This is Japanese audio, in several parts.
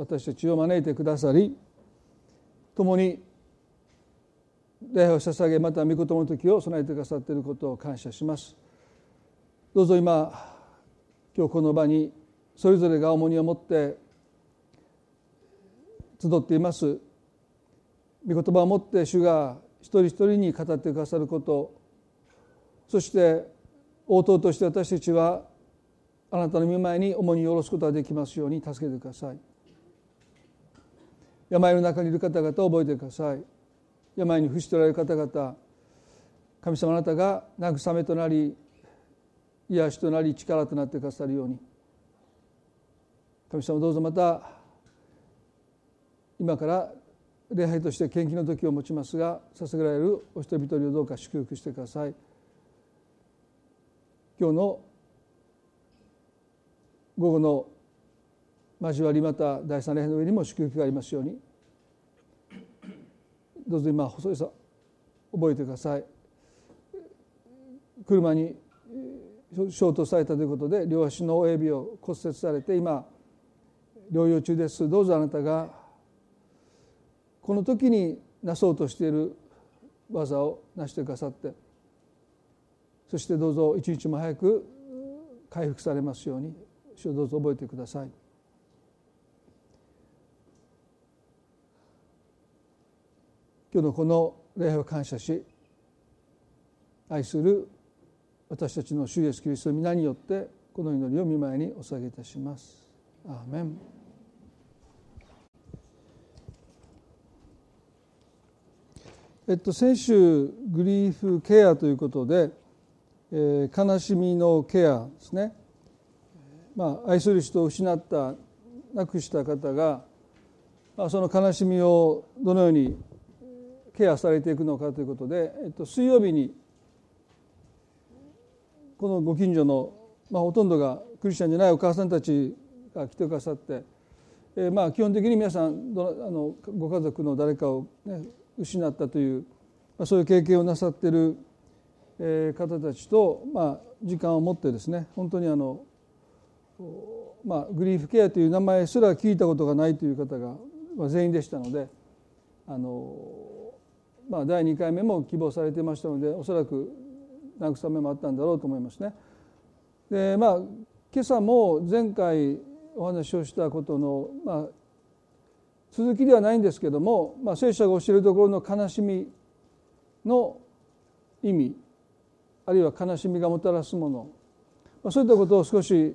私たちを招いてくださり共に礼拝を捧げまた御言の時を備えてくださっていることを感謝します。どうぞ今今日この場にそれぞれが重荷を持って集っています。御言葉を持って主が一人一人に語ってくださること。そして応答として私たちはあなたの御前に重荷を下ろすことができますように助けてください。病の中にいる方々を覚えてください。病に伏しておられる方々神様あなたが慰めとなり癒しとなり力となってくださるように。神様どうぞまた今から礼拝として献金の時を持ちますが捧げられるお人々をどうか祝福してください。今日の午後の交わりまた第三礼拝の上にも祝福がありますように。どうぞ今細井さ覚えてください。車に衝突されたということで両足の親指を骨折されて今療養中です。どうぞあなたがこの時になそうとしている技を成してくださってそしてどうぞ一日も早く回復されますように主をどうぞ覚えてください。今日のこの礼拝を感謝し愛する私たちの主イエスキリストの皆によってこの祈りを見舞いにお捧げいたします。アーメンえっと、先週グリーフケアということで、えー、悲しみのケアですね、まあ、愛する人を失った亡くした方が、まあ、その悲しみをどのようにケアされていくのかということで、えっと、水曜日にこのご近所の、まあ、ほとんどがクリスチャンじゃないお母さんたちが来てくださって、えー、まあ基本的に皆さんどあのご家族の誰かを、ね、失ったという、まあ、そういう経験をなさってる、え、方たちと、まあ、時間を持ってですね本当にあの、まあ、グリーフケアという名前すら聞いたことがないという方が、ま、全員でしたのであの、まあ、第2回目も希望されていましたのでおそらく慰めもあったんだろうと思いますね。でまあ今朝も前回お話をしたことの、まあ、続きではないんですけども、まあ、聖書が教えるところの悲しみの意味あるいは悲しみがもたらすもの、まあ、そういったことを少し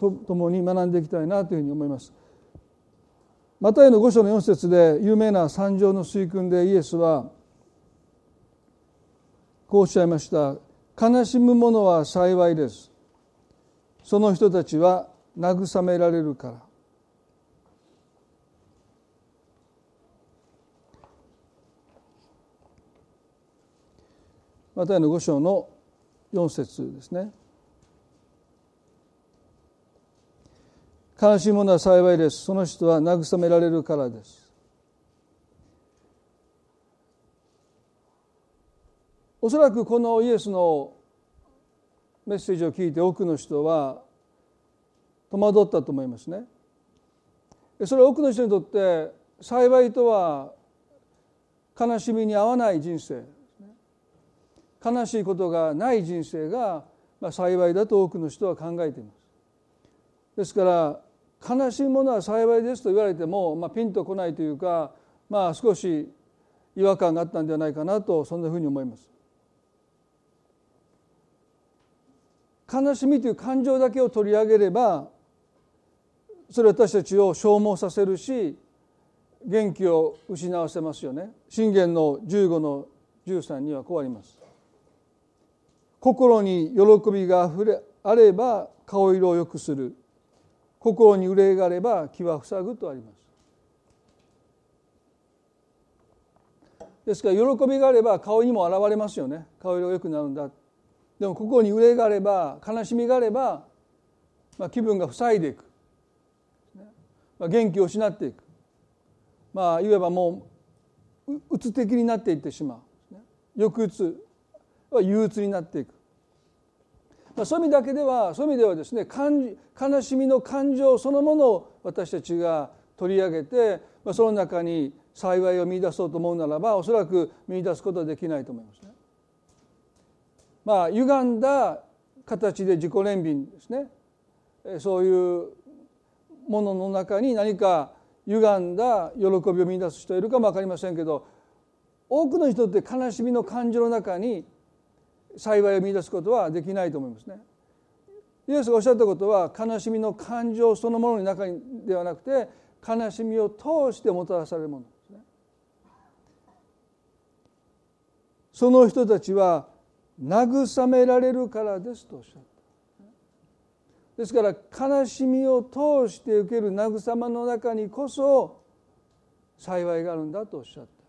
と共に学んでいきたいなというふうに思います。マタイの5章の4節で有名な三条の水訓でイエスはこうおっしゃいました「悲しむ者は幸いです」「その人たちは慰められるから」マタイの5章の4節ですね。悲しい者は幸いです。その人は慰められるからです。おそらくこのイエスのメッセージを聞いて多くの人は戸惑ったと思いますね。それは多くの人にとって幸いとは悲しみに合わない人生悲しいことがない人生が幸いだと多くの人は考えています。ですから悲しいものは幸いですと言われても、まあ、ピンとこないというか、まあ、少し違和感があったんではないかなとそんなふうに思います。悲しみという感情だけを取り上げればそれは私たちを消耗させるし元気を失わせますよね。信玄の15の13にはこうあります。心に喜びがあふれあれば顔色を良くする心に憂いがあれば気は塞ぐとあります。ですから喜びがあれば顔にも現れますよね。顔色が良くなるんだ。でも心に憂いがあれば悲しみがあれば、まあ、気分が塞いでいく、まあ、元気を失っていく。まあいわばもううつ的になっていってしまう。抑うつは憂鬱になっていく。まあ、そういう意味だけではそういう意味ではですね悲しみの感情そのものを私たちが取り上げて、まあ、その中に幸いを見出そうと思うならばおそらく見出すことはできないと思いますね。まあ歪んだ形で自己憐憫ですねそういうものの中に何か歪んだ喜びを見出す人いるかも分かりませんけど多くの人って悲しみの感情の中に幸いを見出すことはできないと思いますね。イエスがおっしゃったことは悲しみの感情そのものの中にではなくて悲しみを通してもたらされるものですね。その人たちは慰められるからですとおっしゃった。ですから悲しみを通して受ける慰めの中にこそ幸いがあるんだとおっしゃった。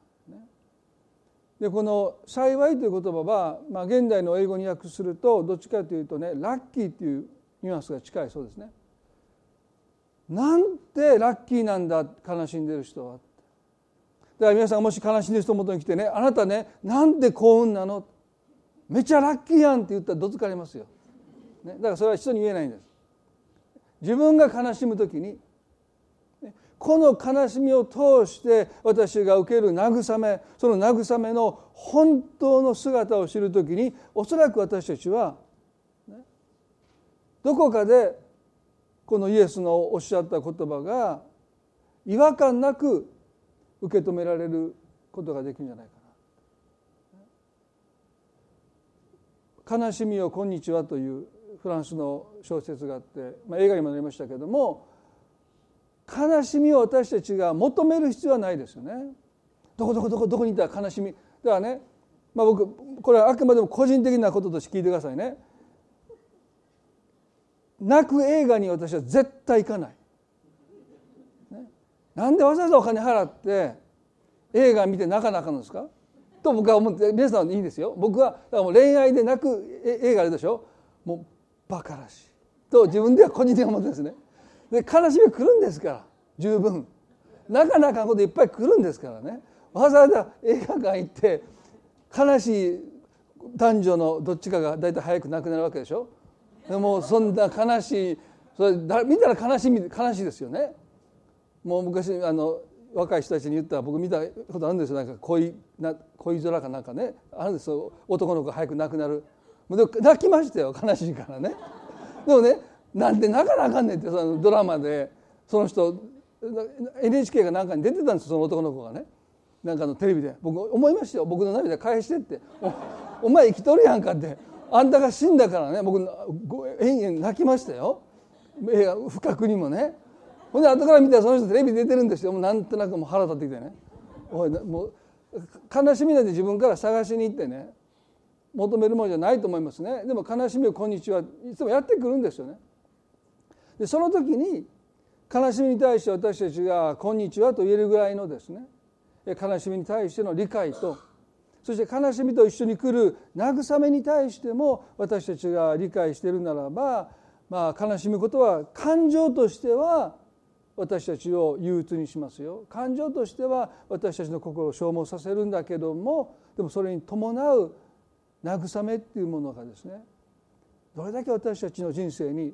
でこの「幸い」という言葉は、まあ、現代の英語に訳するとどっちかというとねラッキーっていうニュアンスが近いそうですね。なんてラッキーなんだ悲しんでる人は。だから皆さんもし悲しんでる人のもとに来てねあなたねなんで幸運なの？めちゃラッキーやんって言ったらどつかれますよ。ね、だからそれは人に言えないんです。自分が悲しむ時にこの悲しみを通して私が受ける慰めその慰めの本当の姿を知る時におそらく私たちはどこかでこのイエスのおっしゃった言葉が違和感なく受け止められることができるんじゃないかな。悲しみをこんにちはというフランスの小説があって、まあ、映画にもなりましたけども悲しみを私たちが求める必要はないですよね。どこどこどこどこにいたら悲しみだからね、まあ、僕これはあくまでも個人的なこととして聞いてくださいね。泣く映画に私は絶対行かない。ね、なんでわざわざお金払って映画見て泣かなあかんのですか？と僕は思って皆さんはいいですよ僕はだからもう恋愛で泣く映画あるでしょ？もうバカらしいと自分では個人的に思ってですね。で悲しみ来るんですから十分。なかなかこといっぱい来るんですからね。わざわざ映画館行って悲しい男女のどっちかが大体早く亡くなるわけでしょ？でもそんな悲しいそれだ見たら悲しみ悲しいですよね。もう昔あの若い人たちに言ったら僕見たことあるんですよ。なんか恋な恋空かなんかね。あるんですよ。男の子が早く亡くなる。でも泣きましたよ。悲しいからね。でもねなんで泣かなあかんねんってそのドラマでその人 NHK が何かに出てたんですその男の子がね。なんかのテレビで。僕思いましたよ。僕の涙返してって。お前生きとるやんかって。あんたが死んだからね。僕延々泣きましたよ。映画不覚にもね。ほんで後から見たらその人テレビ出てるんですよ。もうなんとなくもう腹立ってきてね。おいもう悲しみなんて自分から探しに行ってね。求めるものじゃないと思いますね。でも悲しみを今日はいつもやってくるんですよね。でその時に悲しみに対して私たちが「こんにちは」と言えるぐらいのですね悲しみに対しての理解とそして悲しみと一緒に来る慰めに対しても私たちが理解しているならば、まあ、悲しむことは感情としては私たちを憂鬱にしますよ。感情としては私たちの心を消耗させるんだけどもでもそれに伴う慰めっていうものがですねどれだけ私たちの人生に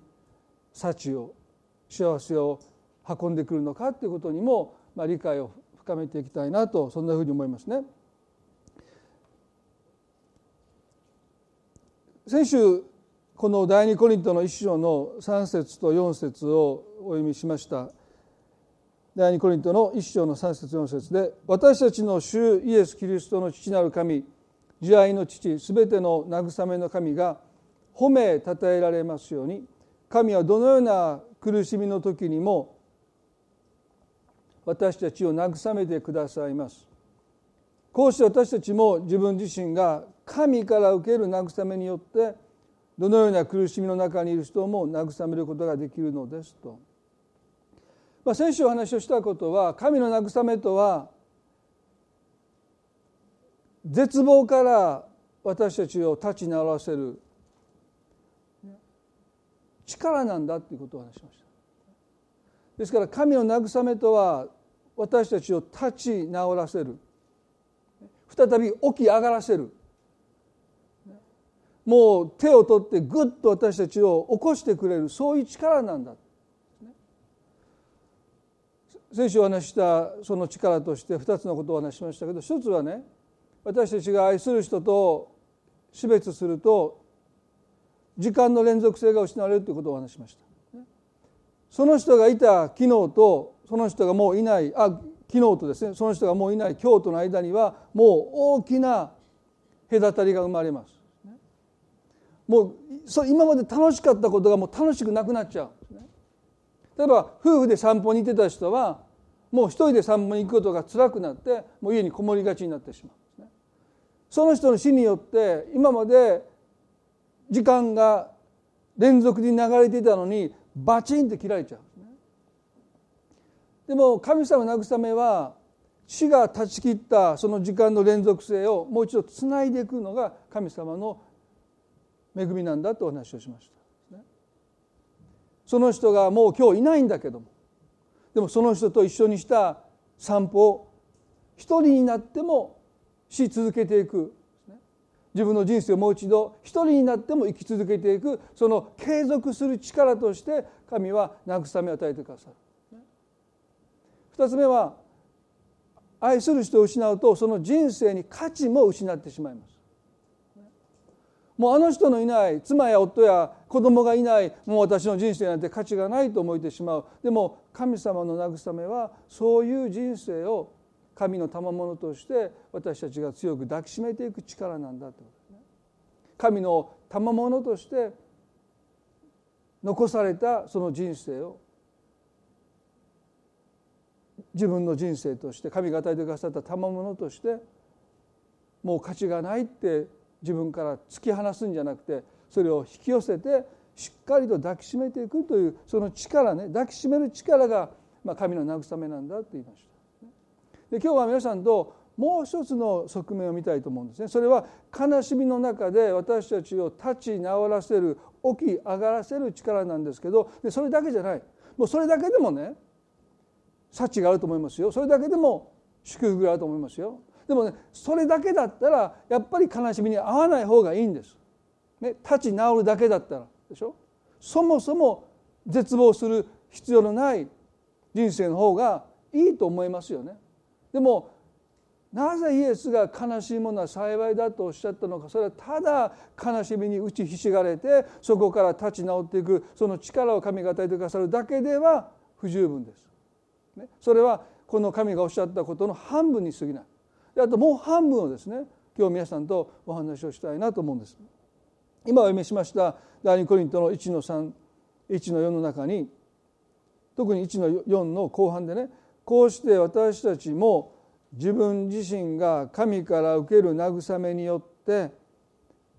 幸を幸せを運んでくるのかということにも、まあ、理解を深めていきたいなとそんなふうに思いますね。先週この第二コリントの一章の3節と4節をお読みしました第二コリントの一章の3節4節で「私たちの主イエス・キリストの父なる神慈愛の父すべての慰めの神が褒めたたえられますように神はどのような苦しみの時にも私たちを慰めてくださいます。こうして私たちも自分自身が神から受ける慰めによってどのような苦しみの中にいる人も慰めることができるのですと、まあ、先週お話をしたことは神の慰めとは絶望から私たちを立ち直らせる力なんだということを話しました。ですから神の慰めとは私たちを立ち直らせる。再び起き上がらせる。もう手を取ってぐっと私たちを起こしてくれる。そういう力なんだ。先週お話したその力として2つのことをお話ししましたけど一つはね私たちが愛する人と死別すると時間の連続性が失われるということをお話しました。その人がいた昨日とその人がもういないあ昨日とですねその人がもういない今日との間にはもう大きな隔たりが生まれます。もうそ今まで楽しかったことがもう楽しくなくなっちゃうんですね。例えば夫婦で散歩に行ってた人はもう一人で散歩に行くことが辛くなってもう家にこもりがちになってしまう、ね、その人の死によって今まで時間が連続に流れていたのにバチンって切られちゃうんですね。でも神様の慰めは死が断ち切ったその時間の連続性をもう一度つないでいくのが神様の恵みなんだとお話をしました。その人がもう今日いないんだけどもでもその人と一緒にした散歩を一人になってもし続けていく自分の人生をもう一度一人になっても生き続けていくその継続する力として神は慰めを与えてくださる。二つ目は愛する人を失うとその人生に価値も失ってしまいます。もうあの人のいない妻や夫や子供がいないもう私の人生なんて価値がないと思えてしまうでも神様の慰めはそういう人生を神の賜物として私たちが強く抱きしめていく力なんだということですね。神の賜物として残されたその人生を自分の人生として神が与えてくださった賜物としてもう価値がないって自分から突き放すんじゃなくてそれを引き寄せてしっかりと抱きしめていくというその力ね抱きしめる力が、まあ、神の慰めなんだと言いました。で今日は皆さんともう一つの側面を見たいと思うんですね。それは悲しみの中で私たちを立ち直らせる起き上がらせる力なんですけどでそれだけじゃないもうそれだけでもね幸があると思いますよそれだけでも祝福があると思いますよでもねそれだけだったらやっぱり悲しみに合わない方がいいんです。ね、立ち直るだけだったらでしょ？そもそも絶望する必要のない人生の方がいいと思いますよね。でもなぜイエスが悲しいものは幸いだとおっしゃったのかそれはただ悲しみに打ちひしがれてそこから立ち直っていくその力を神が与えてくださるだけでは不十分です。ね、それはこの神がおっしゃったことの半分に過ぎない。あともう半分をですね今日皆さんとお話をしたいなと思うんです。今お読みしました第二コリントの1の31の4の中に特に1の4の後半でねこうして私たちも自分自身が神から受ける慰めによって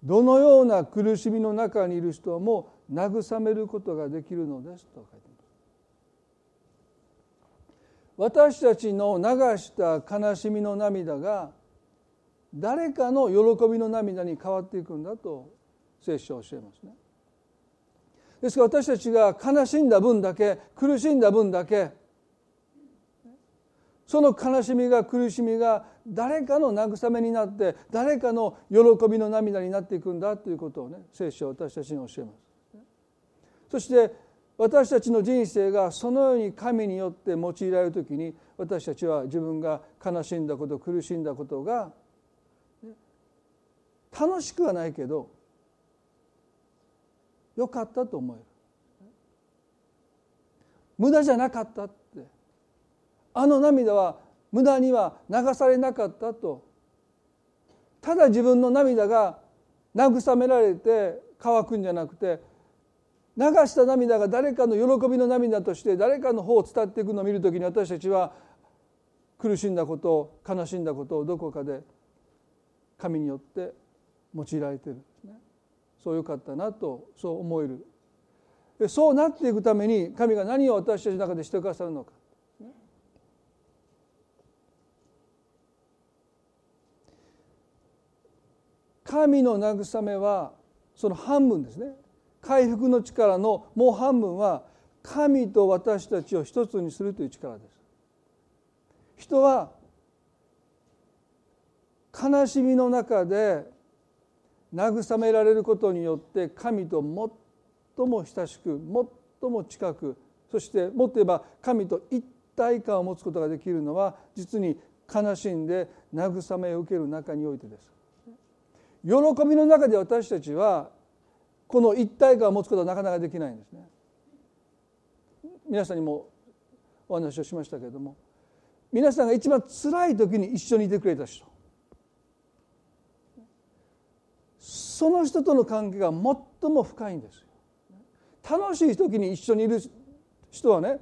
どのような苦しみの中にいる人も慰めることができるのですと書いてます私たちの流した悲しみの涙が誰かの喜びの涙に変わっていくんだと聖書は教えますね。ですから私たちが悲しんだ分だけ苦しんだ分だけその悲しみが苦しみが誰かの慰めになって誰かの喜びの涙になっていくんだということをね聖書は私たちに教えます。そして私たちの人生がそのように神によって用いられる時に私たちは自分が悲しんだこと苦しんだことが楽しくはないけどよかったと思える無駄じゃなかったあの涙は無駄には流されなかったとただ自分の涙が慰められて乾くんじゃなくて流した涙が誰かの喜びの涙として誰かの方を伝っていくのを見る時に私たちは苦しんだこと悲しんだことをどこかで神によって用いられてる。そうよかったなとそう思えるそうなっていくために神が何を私たちの中でしてくださるのか。神の慰めはその半分ですね回復の力のもう半分は神と私たちを一つにするという力です人は悲しみの中で慰められることによって神と最も親しく最も近くそしてもっと言えば神と一体感を持つことができるのは実に悲しんで慰めを受ける中においてです。喜びの中で私たちはこの一体感を持つことはなかなかできないんですね。皆さんにもお話をしましたけれども皆さんが一番辛い時に一緒にいてくれた人その人との関係が最も深いんですよ。楽しい時に一緒にいる人はね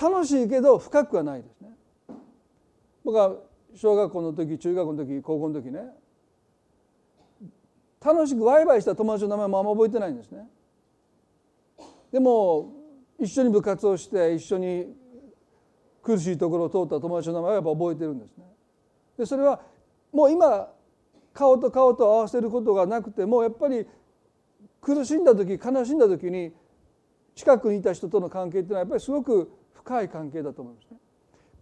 楽しいけど深くはないですね。僕は小学校の時中学校の時高校の時ね楽しくワイワイした友達の名前もあんま覚えてないんですね。でも一緒に部活をして一緒に苦しいところを通った友達の名前はやっぱ覚えてるんですね。でそれはもう今顔と顔と合わせることがなくてもやっぱり苦しんだ時悲しんだ時に近くにいた人との関係っていうのはやっぱりすごく深い関係だと思いますね。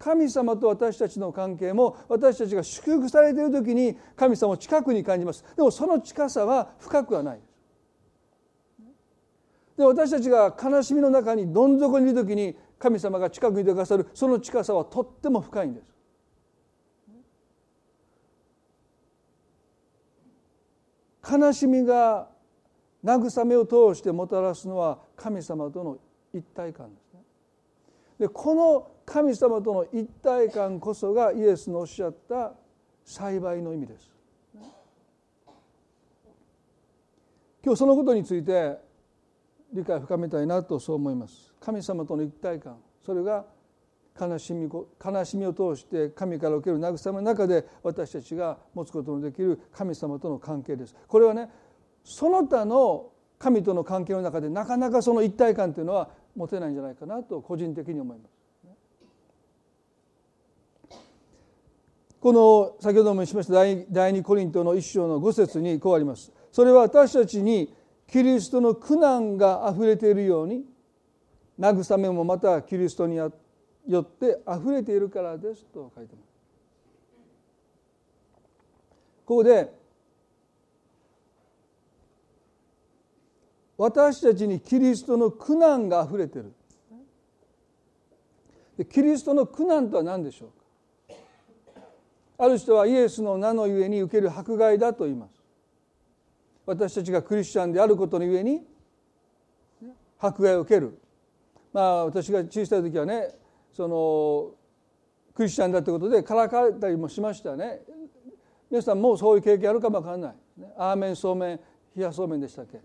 神様と私たちの関係も私たちが祝福されている時に神様を近くに感じます。でもその近さは深くはないです。で私たちが悲しみの中にどん底にいる時に神様が近くにいてくださるその近さはとっても深いんです。悲しみが慰めを通してもたらすのは神様との一体感ですね。でこの神様との一体感こそがイエスのおっしゃった幸いの意味です。今日そのことについて理解を深めたいなとそう思います。神様との一体感それが悲しみ悲しみを通して神から受ける慰めの中で私たちが持つことのできる神様との関係です。これはねその他の神との関係の中でなかなかその一体感というのは持てないんじゃないかなと個人的に思います。この先ほども言いました第二コリントの一章の五節にこうあります。それは私たちにキリストの苦難があふれているように慰めもまたキリストによってあふれているからですと書いてます。ここで私たちにキリストの苦難があふれているキリストの苦難とは何でしょうか？ある人はイエスの名のゆえに受ける迫害だと言います。私たちがクリスチャンであることのゆえに迫害を受ける。まあ私が小さい時はねそのクリスチャンだってことでからかれたりもしましたね。皆さんもうそういう経験あるかもわかんない。アーメンそうめん冷やそうめんでしたっけ。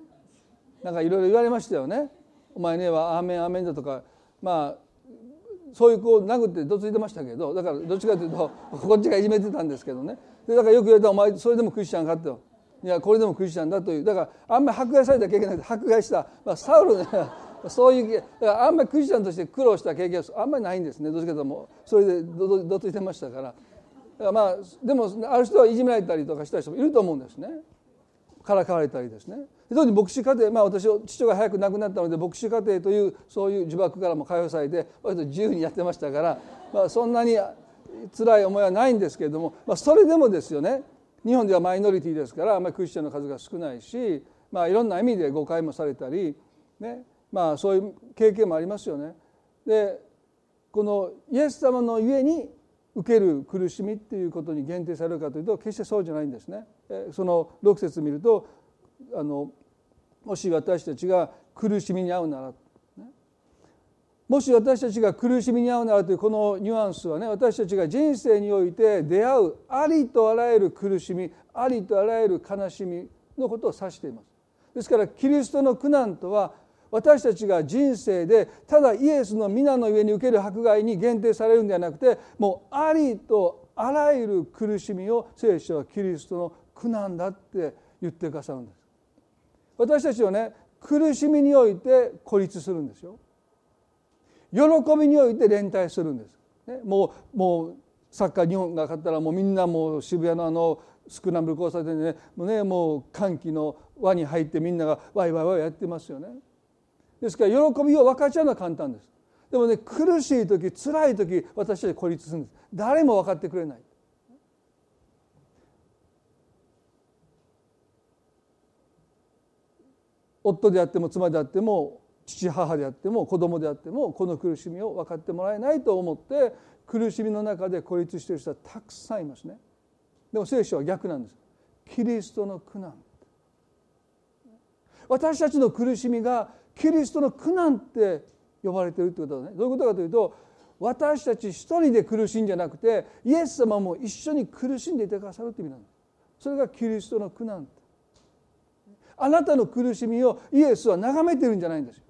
なんかいろいろ言われましたよね。お前ねはアーメンアーメンだとか。まあそういう子を殴ってどついてましたけどだからどっちかというとこっちがいじめてたんですけどね。でだからよく言われた「お前それでもクリスチャンか?」って。いやこれでもクリスチャンだという。だからあんまり迫害された経験なくて迫害した、まあ、サウルね そういうあんまりクリスチャンとして苦労した経験はあんまりないんですね。どっちかというともうそれでどどついてましたから。からまあでもある人はいじめられたりとかした人もいると思うんですね。からかわれたりですね特に牧師家庭まあ私父が早く亡くなったので牧師家庭というそういう呪縛からも解放されて割と自由にやってましたから、まあ、そんなに辛い思いはないんですけれども、まあ、それでもですよね日本ではマイノリティですからあまりクリスチャンの数が少ないし、まあ、いろんな意味で誤解もされたり、ねまあ、そういう経験もありますよね。でこのイエス様のゆえに受ける苦しみっていうことに限定されるかというと決してそうじゃないんですね。その6節見るとあのもし私たちが苦しみに遭うならもし私たちが苦しみに遭うならというこのニュアンスはね私たちが人生において出会うありとあらゆる苦しみありとあらゆる悲しみのことを指しています。ですからキリストの苦難とは私たちが人生でただイエスの皆の上に受ける迫害に限定されるんではなくてもうありとあらゆる苦しみを聖書はキリストの苦難だって言ってくださるんです。私たちはね苦しみにおいて孤立するんですよ。喜びにおいて連帯するんです。ね、もうもうサッカー日本が勝ったらもうみんなもう渋谷のあのスクランブル交差点でねもうねもう歓喜の輪に入ってみんながワイワイワイやってますよね。ですから喜びを分かち合うのは簡単です。でもね苦しい時辛い時私たち孤立するんです。誰も分かってくれない。夫であっても妻であっても父母であっても子供であってもこの苦しみを分かってもらえないと思って苦しみの中で孤立している人はたくさんいますね。でも聖書は逆なんです。キリストの苦難。私たちの苦しみがキリストの苦難って呼ばれてるということはね。どういうことかというと私たち一人で苦しんじゃなくてイエス様も一緒に苦しんでいてくださるという意味なんです。それがキリストの苦難。あなたの苦しみをイエスは眺めてるんじゃないんですよ。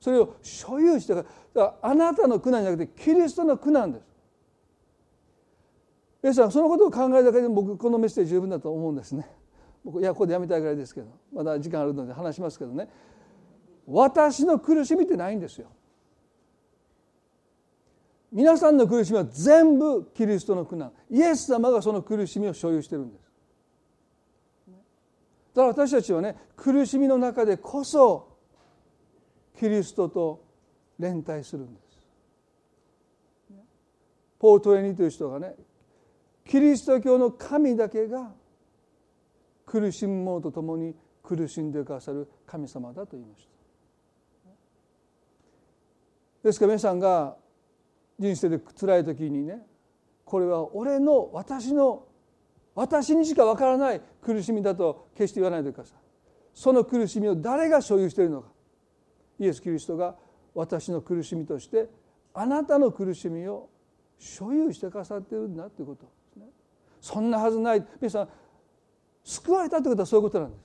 それを所有してからあなたの苦難じゃなくてキリストの苦難です。皆さんそのことを考えるだけで僕このメッセージ十分だと思うんですね。僕いやここでやめたいぐらいですけどまだ時間あるので話しますけどね。私の苦しみってないんですよ。皆さんの苦しみは全部キリストの苦難。イエス様がその苦しみを所有してるんです。だから私たちはね苦しみの中でこそキリストと連帯するんです。ポートレニーという人がねキリスト教の神だけが苦しむ者と共に苦しんでくださる神様だと言いました。ですから皆さんが人生で辛い時にねこれは俺の私の私にしかわからない苦しみだと決して言わないでください。その苦しみを誰が所有しているのかイエス・キリストが私の苦しみとしてあなたの苦しみを所有してくださっているんだということですね。そんなはずない皆さん救われたということはそういうことなんです。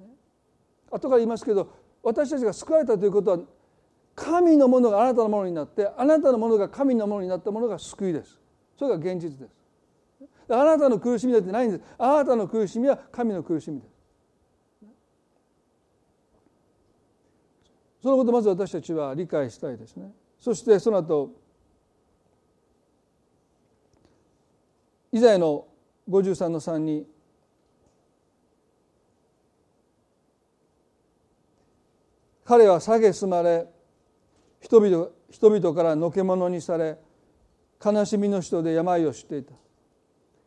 ね、後から言いますけど私たちが救われたということは神のものがあなたのものになってあなたのものが神のものになったものが救いです。それが現実です。あなたの苦しみだってないんです。あなたの苦しみは神の苦しみです。そのことをまず私たちは理解したいですね。そしてその後イザヤの53の3に彼は蔑まれ人々人々からのけ者にされ悲しみの人で病を知っていた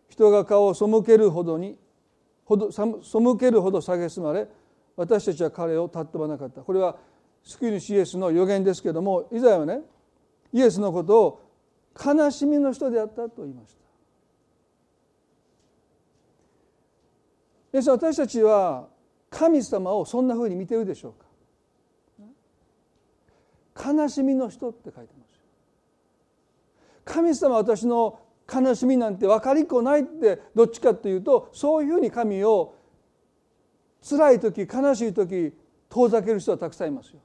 人が顔を背けるほどにほど背けるほど蔑まれ私たちは彼を尊ばなかった。これは救い主イエスの予言ですけどもイザヤはねイエスのことを悲しみの人であったと言いました。私たちは神様をそんなふうに見てるでしょうか？悲しみの人って書いてます神様は私の悲しみなんて分かりっこないってどっちかっていうとそういうふうに神を辛い時悲しい時遠ざける人はたくさんいますよ。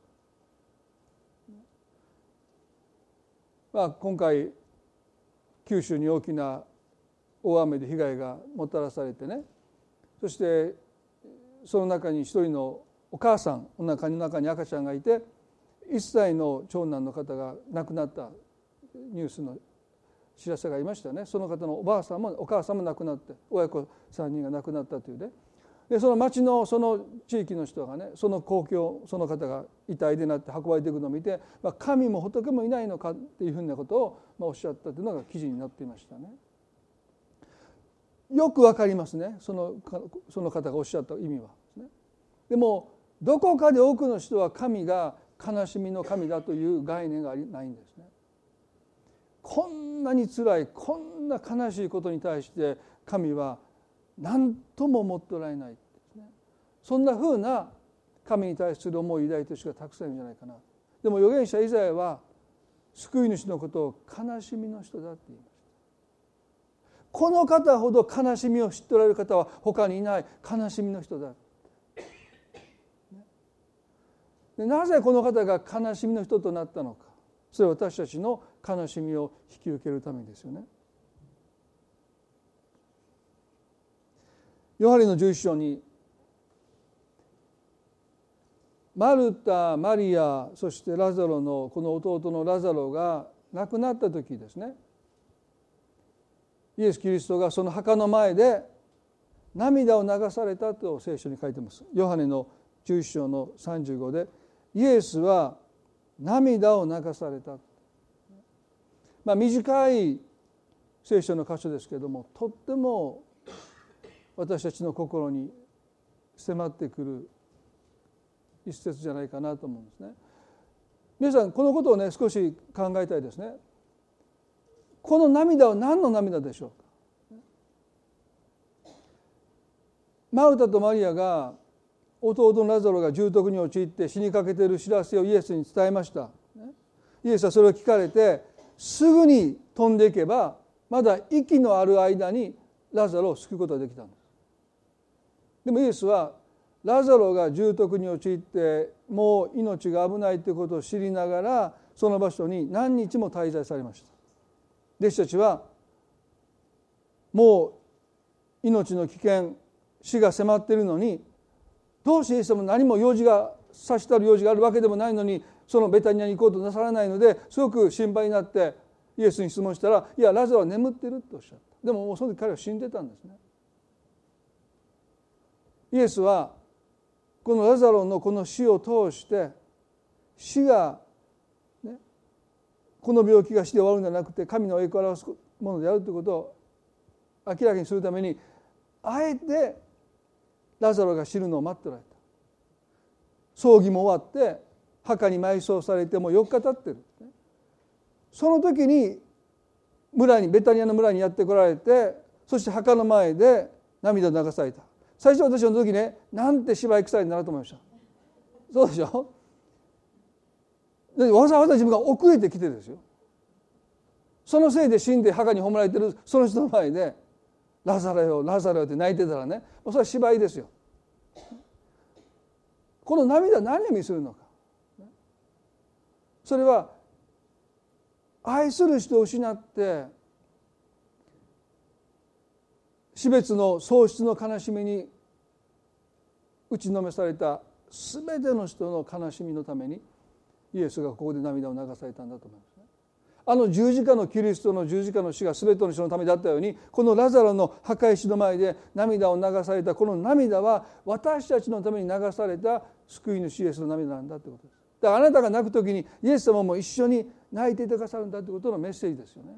まあ、今回九州に大きな大雨で被害がもたらされてねそしてその中に一人のお母さんお腹の中に赤ちゃんがいて1歳の長男の方が亡くなったニュースの知らせがいましたねその方のおばあさんもお母さんも亡くなって親子3人が亡くなったというねでその町のその地域の人がねその公共その方が遺体でなって運ばれていくのを見て、まあ、神も仏もいないのかっていうふうなことを、まあ、おっしゃったというのが記事になっていましたね。よくわかりますねそのその方がおっしゃった意味は。でもどこかで多くの人は神が悲しみの神だという概念がないんですね。こんなに辛いこんな悲しいことに対して神は何とも思っておられないそんなふうな神に対する思いを抱いている人がたくさんいるんじゃないかな。でも預言者イザヤは救い主のことを悲しみの人だって言いましたこの方ほど悲しみを知っておられる方は他にいない。悲しみの人だなぜこの方が悲しみの人となったのか。それは私たちの悲しみを引き受けるためですよね。ヨハネの11章にマルタマリアそしてラザロのこの弟のラザロが亡くなった時ですねイエス・キリストがその墓の前で涙を流されたと聖書に書いてます。ヨハネの11章の35でイエスは涙を流された。まあ短い聖書の箇所ですけれどもとっても私たちの心に迫ってくる一節じゃないかなと思うんですね。皆さんこのことをね少し考えたいですね。この涙は何の涙でしょうか？マルタとマリアが弟のラザロが重篤に陥って死にかけている知らせをイエスに伝えましたイエスはそれを聞かれてすぐに飛んでいけばまだ息のある間にラザロを救うことができたんです。でもイエスはラザロが重篤に陥ってもう命が危ないということを知りながらその場所に何日も滞在されました。弟子たちはもう命の危険死が迫っているのにどうしてイエス様何も用事がさしたる用事があるわけでもないのにそのベタニアに行こうとなさらないのですごく心配になってイエスに質問したら「いやラザロは眠ってる」とおっしゃった。でももうその時彼は死んでたんですね。イエスはこのラザロのこの死を通して死が、ね、この病気が死で終わるんじゃなくて神の栄光を表すものであるということを明らかにするためにあえてラザロが死ぬのを待っておられた。葬儀も終わって墓に埋葬されてもう4日経ってる。その時に村にベタニアの村にやってこられてそして墓の前で涙を流された。最初私の時ねなんて芝居臭いんだなと思いました。そうでしょ？でわざわざ自分が遅れてきてですよ。そのせいで死んで墓に葬られてるその人の前で「ラザロよラザロよ」って泣いてたらねそれは芝居ですよ。この涙何を意味するのか。それは愛する人を失って死別の喪失の悲しみに打ちのめされた全ての人の悲しみのためにイエスがここで涙を流されたんだと思いますね。あの十字架のキリストの十字架の死が全ての人のためだったようにこのラザロの墓石の前で涙を流されたこの涙は私たちのために流された救い主イエスの涙なんだということです。だからあなたが泣く時にイエス様も一緒に泣いていてくださるんだということのメッセージですよね。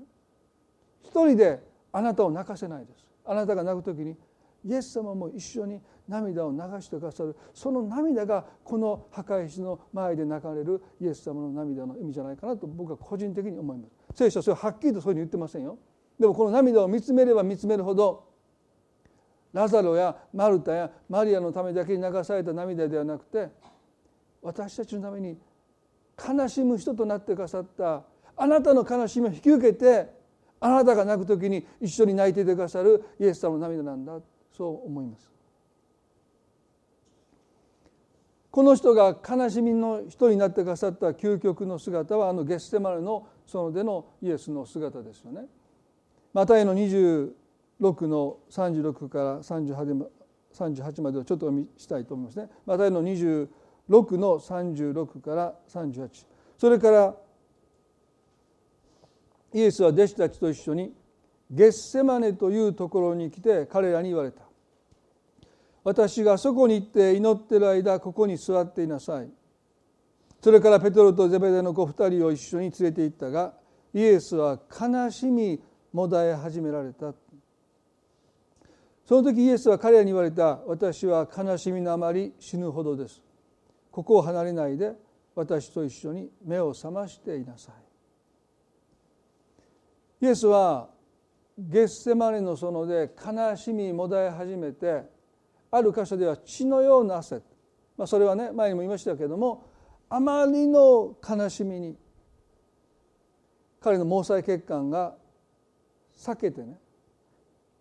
一人であなたを泣かせないです。あなたが泣く時にイエス様も一緒に涙を流してくださるその涙がこの墓石の前で泣かれるイエス様の涙の意味じゃないかなと僕は個人的に思います聖書はそれははっきりとそういうふうに言ってませんよでもこの涙を見つめれば見つめるほどラザロやマルタやマリアのためだけに流された涙ではなくて私たちのために悲しむ人となってくださった。あなたの悲しみを引き受けてあなたが泣く時に一緒に泣いていてくださる。イエス様の涙なんだ。そう思います。この人が悲しみの人になってくださった。究極の姿はあのゲッセマルの園でのイエスの姿ですよね。マタイの26の36から38までをちょっと見したいと思いますね。マタイの26の36から38それからイエスは弟子たちと一緒にゲッセマネというところに来て彼らに言われた。私がそこに行って祈ってる間ここに座っていなさい。それからペトロとゼベデの子二人を一緒に連れて行ったがイエスは悲しみもだえ始められた。その時イエスは彼らに言われた。私は悲しみのあまり死ぬほどです。ここを離れないで私と一緒に目を覚ましていなさい。イエスはゲッセマネの園で悲しみもだえ始めてある箇所では血のような汗、まあ、それはね前にも言いましたけどもあまりの悲しみに彼の毛細血管が裂けてね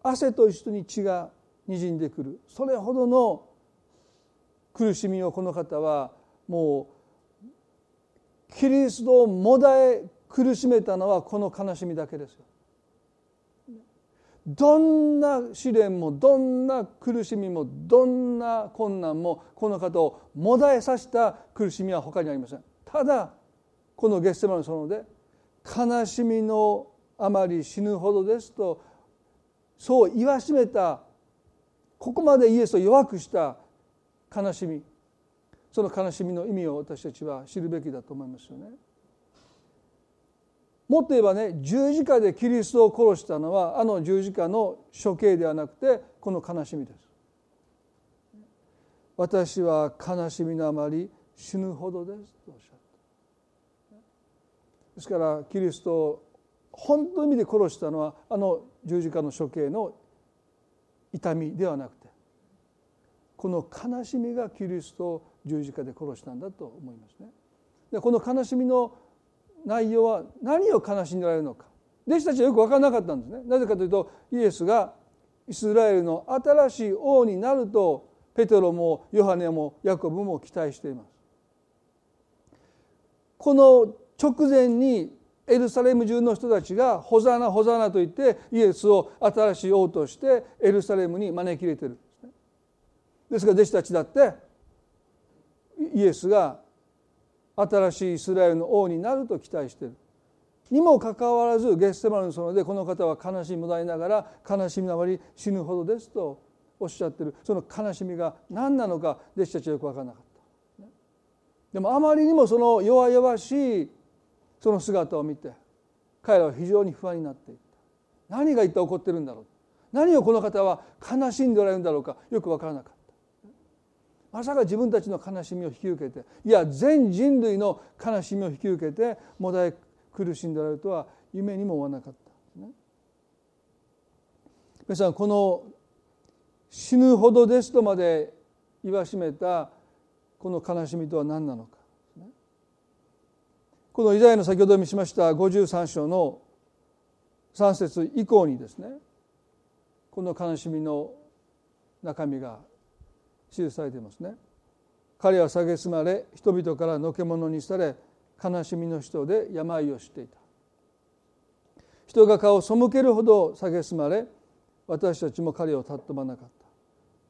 汗と一緒に血がにじんでくる。それほどの苦しみをこの方はもうキリストをもだえ苦しめたのはこの悲しみだけですよ。どんな試練もどんな苦しみもどんな困難もこの方をもだえさせた苦しみは他にありませんただこのゲッセマの園で悲しみのあまり死ぬほどですとそう言わしめたここまでイエスを弱くした悲しみその悲しみの意味を私たちは知るべきだと思いますよね。もっと言えばね十字架でキリストを殺したのはあの十字架の処刑ではなくてこの悲しみです。私は悲しみのあまり死ぬほどですとおっしゃったですからキリストを本当の意味で殺したのはあの十字架の処刑の痛みではなくてこの悲しみがキリストを十字架で殺したんだと思いますね。でこの悲しみの内容は何を悲しんでられるのか弟子たちはよく分からなかったんですね。なぜかというとイエスがイスラエルの新しい王になるとペテロもヨハネもヤコブも期待しています。この直前にエルサレム中の人たちがホザナホザナと言ってイエスを新しい王としてエルサレムに招き入れてるですから弟子たちだってイエスが新しいイスラエルの王になると期待している。にもかかわらずゲッセマルの園でこの方は悲しみもだいながら悲しみのあまり死ぬほどですとおっしゃってる。その悲しみが何なのか弟子たちはよく分からなかった。でもあまりにもその弱々しいその姿を見て彼らは非常に不安になっていった。何が一体起こってるんだろう。何をこの方は悲しんでおられるんだろうかよく分からなかった。まさか自分たちの悲しみを引き受けていや全人類の悲しみを引き受けてもだえ苦しんでおられるとは夢にも思わなかった。ね。皆さんこの死ぬほどですとまで言わしめたこの悲しみとは何なのか。このイザヤの先ほど見しました53章の3節以降にですねこの悲しみの中身が記されていますね。彼は蔑まれ人々からのけ者にされ悲しみの人で病をしていた。人が顔を背けるほど蔑まれ私たちも彼を尊ばなかった。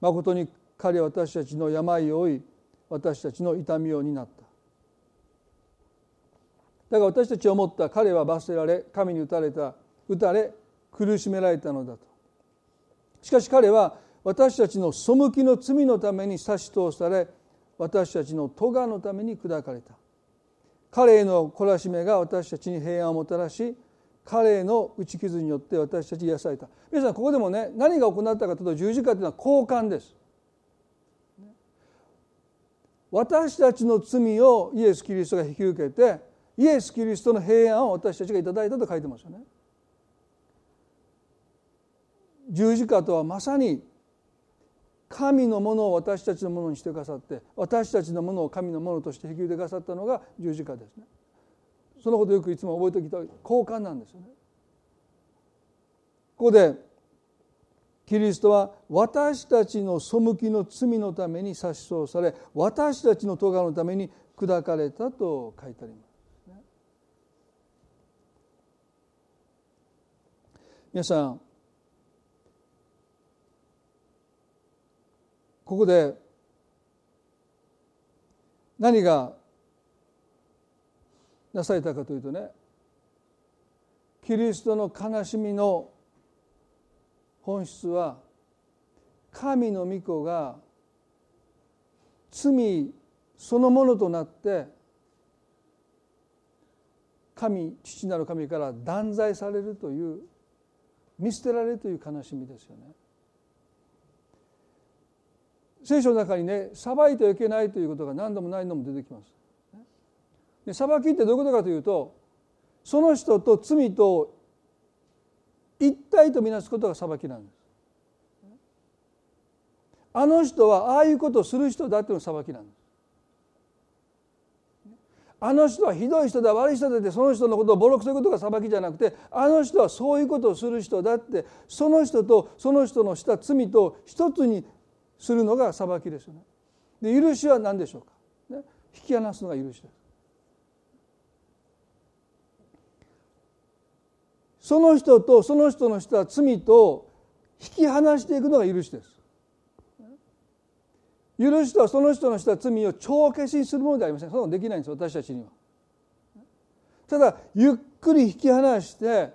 まことに彼は私たちの病を負い私たちの痛みを担った。だから私たちは思った。彼は罰せられ神に打たれた打たれ苦しめられたのだと。しかし彼は私たちの背きの罪のために差し通され私たちの咎のために砕かれた。彼への懲らしめが私たちに平安をもたらし彼への打ち傷によって私たち癒された。皆さんここでもね何が行ったかというと十字架というのは交換です。私たちの罪をイエス・キリストが引き受けてイエス・キリストの平安を私たちがいただいたと書いてますよね。十字架とはまさに神のものを私たちのものにしてくださって私たちのものを神のものとして引き受けてくださったのが十字架ですね。そのことよくいつも覚えておきたい交換なんですよね。ここでキリストは私たちの背きの罪のために差し通され私たちの咎のために砕かれたと書いてあります。皆さんここで何がなされたかというとねキリストの悲しみの本質は神の御子が罪そのものとなって神父なる神から断罪されるという見捨てられるという悲しみですよね。聖書の中にね裁いてはいけないということが何度も何度も出てきます。で裁きってどういうことかというとその人と罪と一体とみなすことが裁きなんです。あの人はああいうことをする人だっていうのが裁きなんです。あの人はひどい人だ悪い人だってその人のことをボロクソいうことが裁きじゃなくてあの人はそういうことをする人だってその人とその人のした罪と一つにするのが裁きですよね。で許しは何でしょうか、ね、引き離すのが許しです。その人とその人のした罪と引き離していくのが許しです。許しとはその人のした罪を帳消しにするものではありませんそんなのできないんです私たちには。ただゆっくり引き離して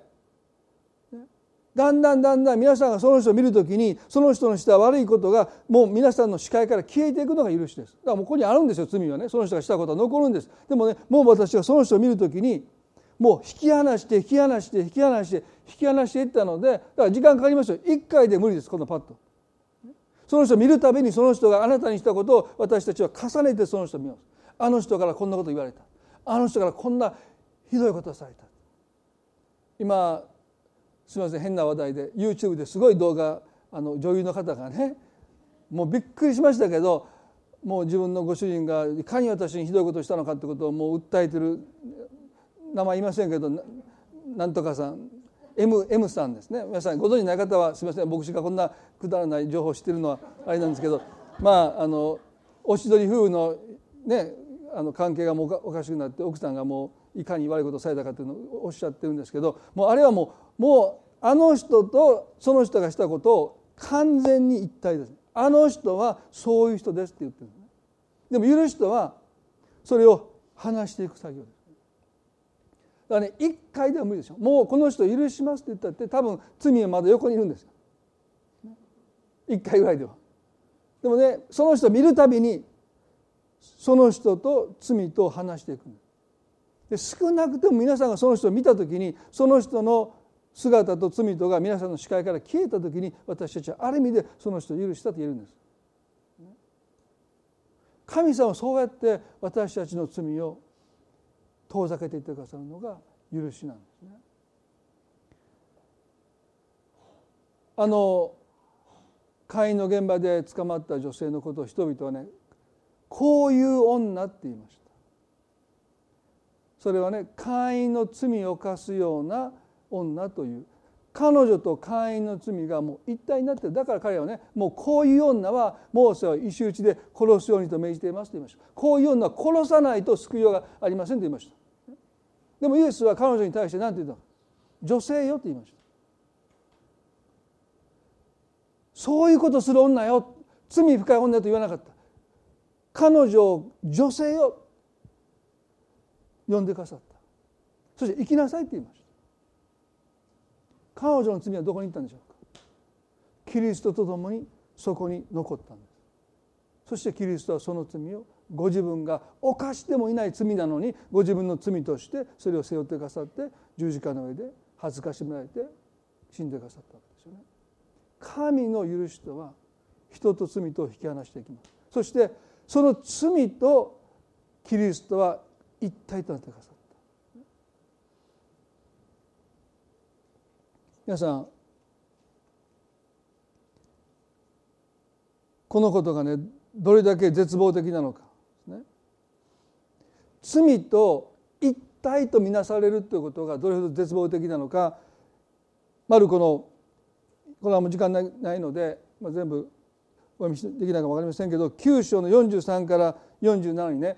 だんだんだんだん皆さんがその人を見るときにその人のした悪いことがもう皆さんの視界から消えていくのが許しです。だからもうここにあるんですよ罪はね。その人がしたことは残るんです。でもねもう私がその人を見るときにもう引き離して引き離して引き離して引き離していったのでだから時間かかりますよ。1回で無理ですこのパッとその人を見るたびにその人があなたにしたことを私たちは重ねてその人を見ます。あの人からこんなこと言われた。あの人からこんなひどいことをされた。今すみません変な話題で YouTube ですごい動画あの女優の方がねもうびっくりしましたけどもう自分のご主人がいかに私にひどいことをしたのかってことをもう訴えてる名前言いませんけどなんとかさん M, M さんですね。皆さんご存じない方はすみません牧師がこんなくだらない情報を知ってるのはあれなんですけどまああのおしどり夫婦のねあの関係がもうおかしくなって奥さんがもういかに悪いことをされたかというのをおっしゃってるんですけどもうあれはもうもうあの人とその人がしたことを完全に一体です。あの人はそういう人ですって言ってるでも許す人はそれを話していく作業です。だからね一回では無理でしょもうこの人許しますって言ったって多分罪はまだ横にいるんですよ。一回ぐらいでは。でもねその人を見るたびにその人と罪と話していくで少なくても皆さんがその人を見た時にその人の姿と罪とが皆さんの視界から消えた時に私たちはある意味でその人を許したと言えるんです神様はそうやって私たちの罪を遠ざけていってくださるのが許しなんですね。あの会員の現場で捕まった女性のことを人々はねこういう女って言いましたそれはね会員の罪を犯すような女という。彼女と会員の罪がもう一体になってる。だから彼はねもうこういう女はモーセは石打ちで殺すようにと命じていますと言いました。こういう女は殺さないと救いようがありませんと言いました。でもイエスは彼女に対して何て言ったの？女性よと言いました。そういうことする女よ。罪深い女と言わなかった。彼女を女性を呼んでくださった。そして生きなさいって言いました。彼女の罪はどこに行ったんでしょうか？キリストと共にそこに残ったんですそしてキリストはその罪をご自分が犯してもいない罪なのにご自分の罪としてそれを背負ってくださって十字架の上で恥ずかしめられて死んでくださったわけですよね。神の許しとは人と罪とを引き離していきます。そしてその罪とキリストは一体となってくださった。皆さんこのことがねどれだけ絶望的なのか。罪と一体とみなされるということがどれほど絶望的なのか。マルコのこれはもう時間ないので、まあ、全部お読みできないか分かりませんけど9章の43から47にね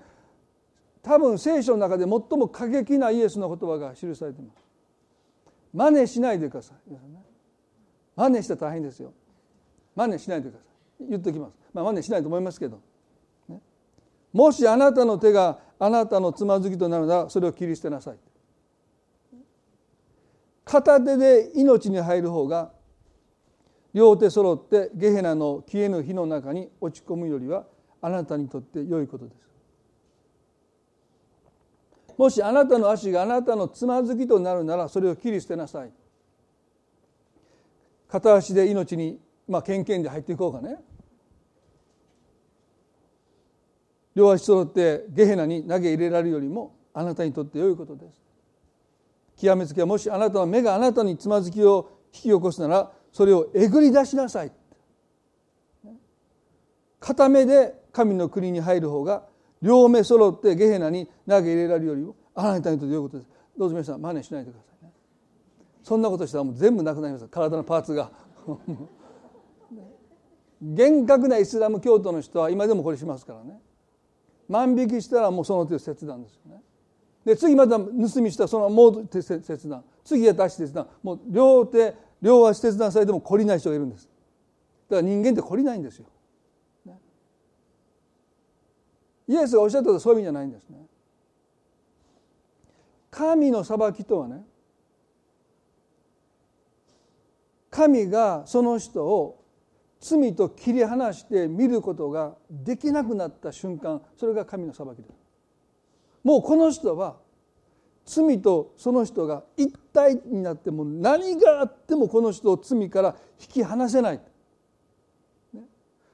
多分聖書の中で最も過激なイエスの言葉が記されています。真似しないでください。真似したら大変ですよ。真似しないでください。言っておきます。まあ真似しないと思いますけど。もしあなたの手があなたのつまずきとなるならそれを切り捨てなさい片手で命に入る方が両手揃ってゲヘナの消えぬ火の中に落ち込むよりはあなたにとって良いことですもしあなたの足があなたのつまずきとなるならそれを切り捨てなさい。片足で命にまあケンケンで入っていこうかね。両足揃ってゲヘナに投げ入れられるよりもあなたにとって良いことです。極めつけはもしあなたの目があなたにつまずきを引き起こすならそれをえぐり出しなさい。片目で神の国に入る方が両目揃ってゲヘナに投げ入れられるよりもあなたにとって良いことです。どうぞ皆さん真似しないでくださいね。そんなことしたらもう全部なくなります。体のパーツが。厳格なイスラム教徒の人は今でもこれしますからね。万引きしたらもうその手切断ですよね。で次また盗みしたらそのもう手切断。次やった足切断。もう両手両足切断されても懲りない人がいるんです。だから人間って懲りないんですよ、ね、イエスがおっしゃったとそういう意味じゃないんですね。神の裁きとはね神がその人を罪と切り離して見ることができなくなった瞬間それが神の裁きです。もうこの人は罪とその人が一体になっても何があってもこの人を罪から引き離せない、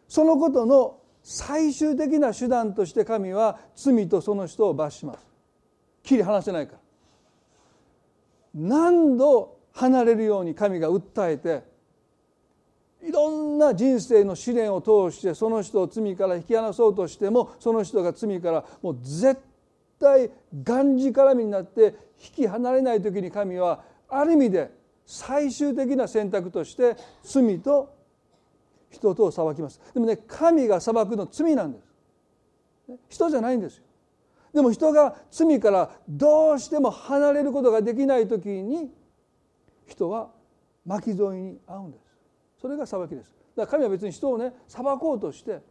そのことの最終的な手段として神は罪とその人を罰します。切り離せないから。何度離れるように神が訴えていろんな人生の試練を通してその人を罪から引き離そうとしてもその人が罪からもう絶対がんじからみになって引き離れない時に神はある意味で最終的な選択として罪と人と裁きます。でもね神が裁くの罪なんです。人じゃないんですよ。でも人が罪からどうしても離れることができない時に人は巻き添えに遭うんです。それが裁きです。だから神は別に人をね裁こうとして、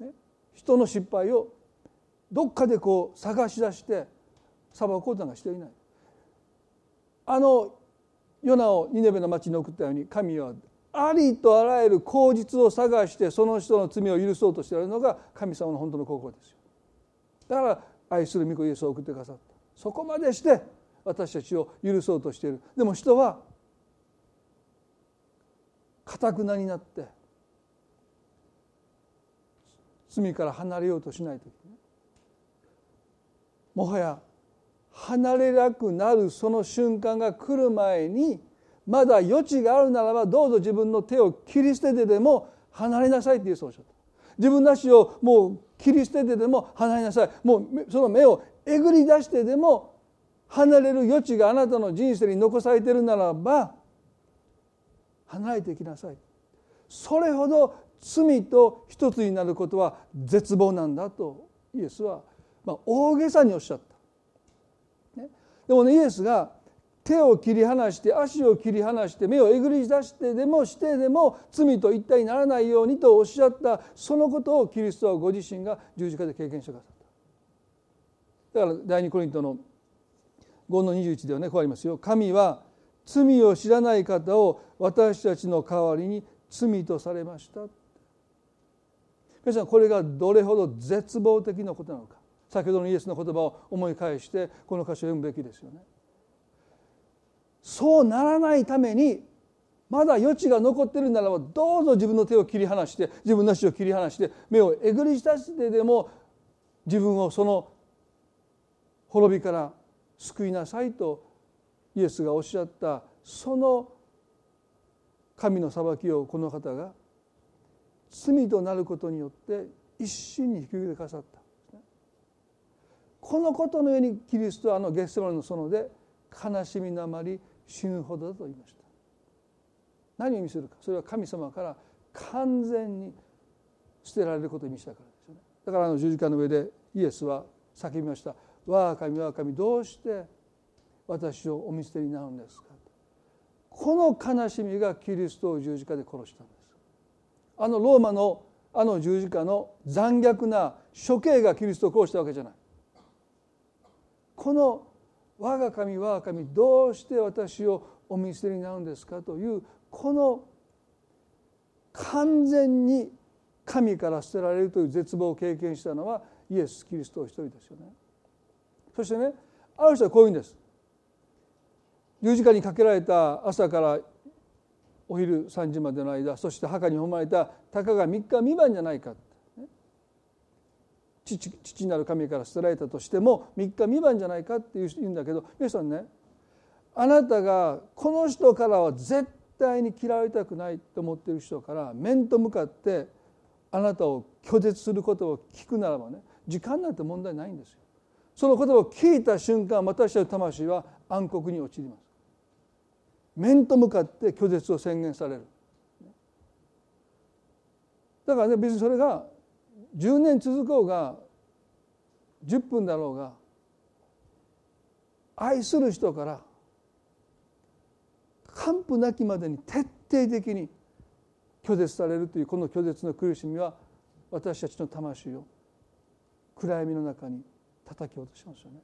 ね、人の失敗をどっかでこう探し出して裁こうとはしていない。あのヨナをニネベの町に送ったように神はありとあらゆる口実を探してその人の罪を許そうとしているのが神様の本当の高校ですよ。だから愛する御子イエスを送ってくださった。そこまでして私たちを許そうとしている。でも人はかたくなになって罪から離れようとしない時もはや離れなくなるその瞬間が来る前にまだ余地があるならばどうぞ自分の手を切り捨ててでも離れなさいっていうそうおっしゃった自分の足をもう切り捨ててでも離れなさい。もうその目をえぐり出してでも離れる余地があなたの人生に残されているならば離れていきなさい。それほど罪と一つになることは絶望なんだとイエスは、まあ、大げさにおっしゃった、でもねイエスが手を切り離して足を切り離して目をえぐり出してでもしてでも罪と一体にならないようにとおっしゃったそのことをキリストはご自身が十字架で経験してくださった。だから第二コリントの5の21ではねこうありますよ。神は罪を知らない方を私たちの代わりに罪とされました。皆さんこれがどれほど絶望的なことなのか。先ほどのイエスの言葉を思い返してこの歌詞を読むべきですよね。そうならないためにまだ余地が残ってるならばどうぞ自分の手を切り離して自分の足を切り離して目をえぐり出してでも自分をその滅びから救いなさいとイエスがおっしゃったその神の裁きをこの方が罪となることによって一心に引き受けてくださった。このことのようにキリストはあのゲッセマルの園で悲しみのあまり死ぬほどだと言いました。何を意味するか。それは神様から完全に捨てられることを意味したからですよね。だからあの十字架の上でイエスは叫びました「我が神我が神どうして私をお見捨てになるんですか?」この悲しみがキリストを十字架で殺したんです。あのローマのあの十字架の残虐な処刑がキリストを殺したわけじゃない。この我が神我が神どうして私をお見捨てになるんですかというこの完全に神から捨てられるという絶望を経験したのはイエス・キリストお一人ですよね。そしてねある人はこういうんです。十字架にかけられた朝からお昼3時までの間そして墓に褒まれたたかが3日未満じゃないか父父なる神から捨てられたとしても3日未満じゃないかって言うんだけど皆さんねあなたがこの人からは絶対に嫌われたくないと思っている人から面と向かってあなたを拒絶することを聞くならばね時間なんて問題ないんですよ。その言葉を聞いた瞬間私たちの魂は暗黒に陥ります。面と向かって拒絶を宣言される。だからね別にそれが10年続こうが10分だろうが愛する人から完膚なきまでに徹底的に拒絶されるというこの拒絶の苦しみは私たちの魂を暗闇の中に叩き落としますよね。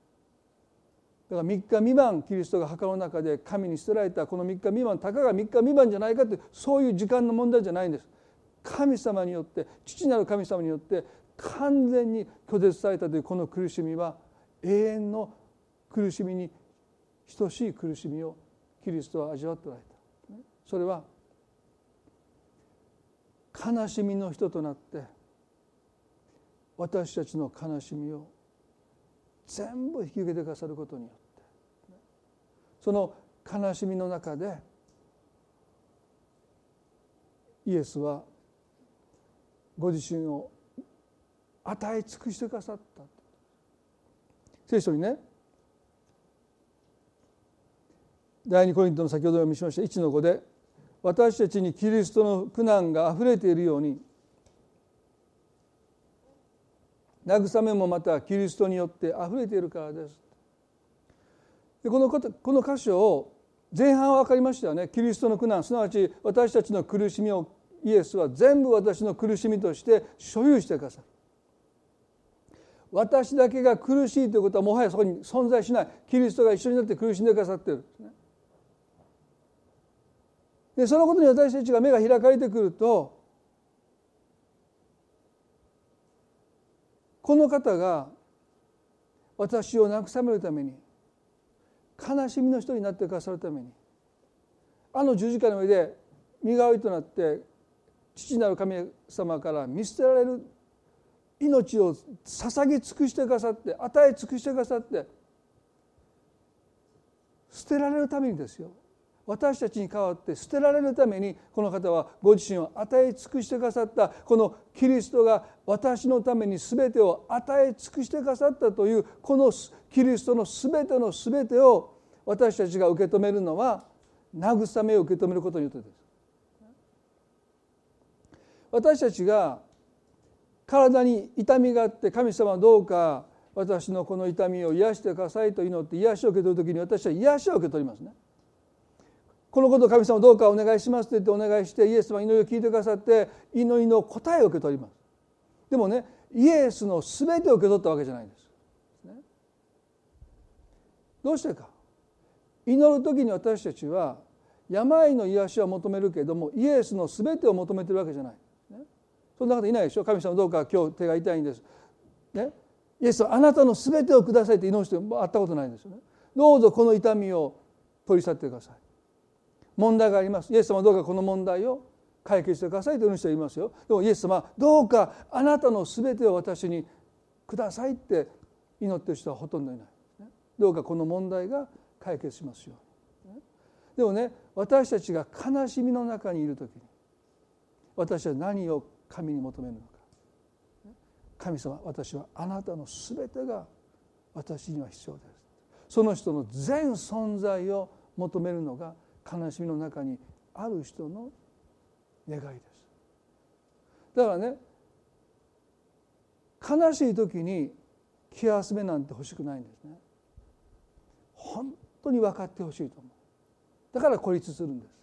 だから3日未満キリストが墓の中で神に捨てられたこの3日未満たかが3日未満じゃないかってそういう時間の問題じゃないんです。神様によって父なる神様によって完全に拒絶されたというこの苦しみは永遠の苦しみに等しい苦しみをキリストは味わっておられた。それは悲しみの人となって私たちの悲しみを全部引き受けてくださることによってその悲しみの中でイエスはご自身を与え尽くしてくださった。聖書にね第二コリントの先ほど読みしました。1の5で私たちにキリストの苦難があふれているように慰めもまたキリストによってあふれているからです。でこのことこの箇所を前半は分かりましたよね。キリストの苦難すなわち私たちの苦しみをイエスは全部私の苦しみとして所有してくださる私だけが苦しいということはもはやそこに存在しない。キリストが一緒になって苦しんでくださっている。んですねでそのことに私たちが目が開かれてくるとこの方が私を慰めるために悲しみの人になってくださるためにあの十字架の上で身代わりとなって父なる神様から見捨てられる命を捧げ尽くしてくださって与え尽くしてくださって捨てられるためにですよ私たちに代わって捨てられるためにこの方はご自身を与え尽くしてくださったこのキリストが私のために全てを与え尽くしてくださったというこのキリストの全ての全てを私たちが受け止めるのは慰めを受け止めることによってです。私たちが体に痛みがあって神様どうか私のこの痛みを癒してくださいと祈って癒しを受け取る時に私は癒しを受け取りますね。このことを神様どうかお願いしますと言ってお願いしてイエス様祈りを聞いてくださって祈りの答えを受け取ります。でもねイエスの全てを受け取ったわけじゃないんです、どうしてか。祈る時に私たちは病の癒しは求めるけれどもイエスの全てを求めてるわけじゃない、そんな方いないでしょ？神様どうか今日手が痛いんです、ね、イエスはあなたの全てをくださいって祈る人会ったことないんですよね。どうぞこの痛みを取り去ってください。問題があります。イエス様どうかこの問題を解決してくださいという人いますよ。でもイエス様どうかあなたの全てを私にくださいって祈ってる人はほとんどいない。どうかこの問題が解決しますよ。うにでもね私たちが悲しみの中にいる時に私は何を神に求めるのか。神様私はあなたの全てが私には必要です。その人の全存在を求めるのが悲しみの中にある人の願いです。だからね悲しい時に気休めなんて欲しくないんですね。本当に分かってほしいと思う。だから孤立するんです。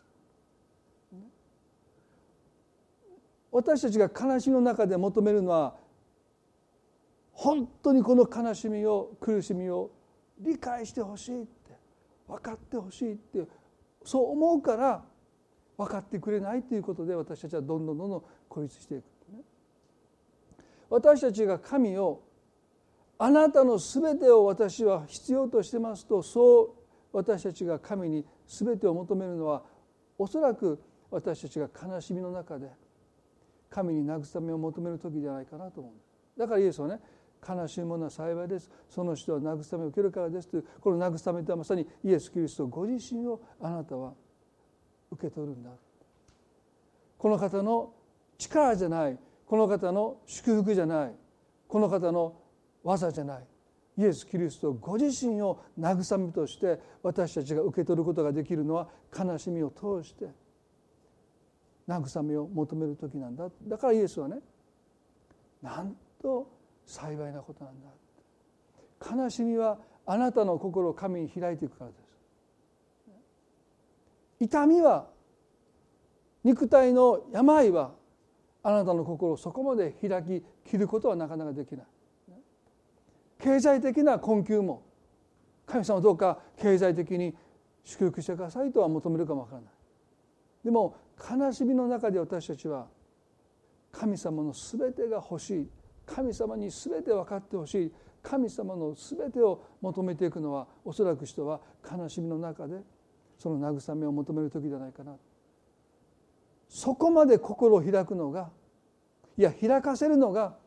私たちが悲しみの中で求めるのは本当にこの悲しみを苦しみを理解してほしいって分かってほしいってそう思うから分かってくれないということで私たちはどんどんどんどん孤立していく、私たちが神をあなたの全てを私は必要としてますとそう私たちが神に全てを求めるのはおそらく私たちが悲しみの中で神に慰めを求める時じゃないかなと思う。だからイエスはね悲しいものは幸いです。その人は慰めを受けるからですというこの慰めとはまさにイエス・キリストご自身をあなたは受け取るんだ。この方の力じゃない。この方の祝福じゃない。この方の技じゃない。イエス・キリストご自身を慰めとして私たちが受け取ることができるのは悲しみを通して慰めを求める時なんだ。だからイエスはねなんと幸いなことなんだ。悲しみはあなたの心を神に開いていくからです。痛みは肉体の病はあなたの心をそこまで開き切ることはなかなかできない。経済的な困窮も神様どうか経済的に祝福してくださいとは求めるかもわからない。でも悲しみの中で私たちは神様の全てが欲しい。神様に全て分かってほしい。神様の全てを求めていくのはおそらく人は悲しみの中でその慰めを求める時じゃないかな。そこまで心を開くのがいや開かせるのが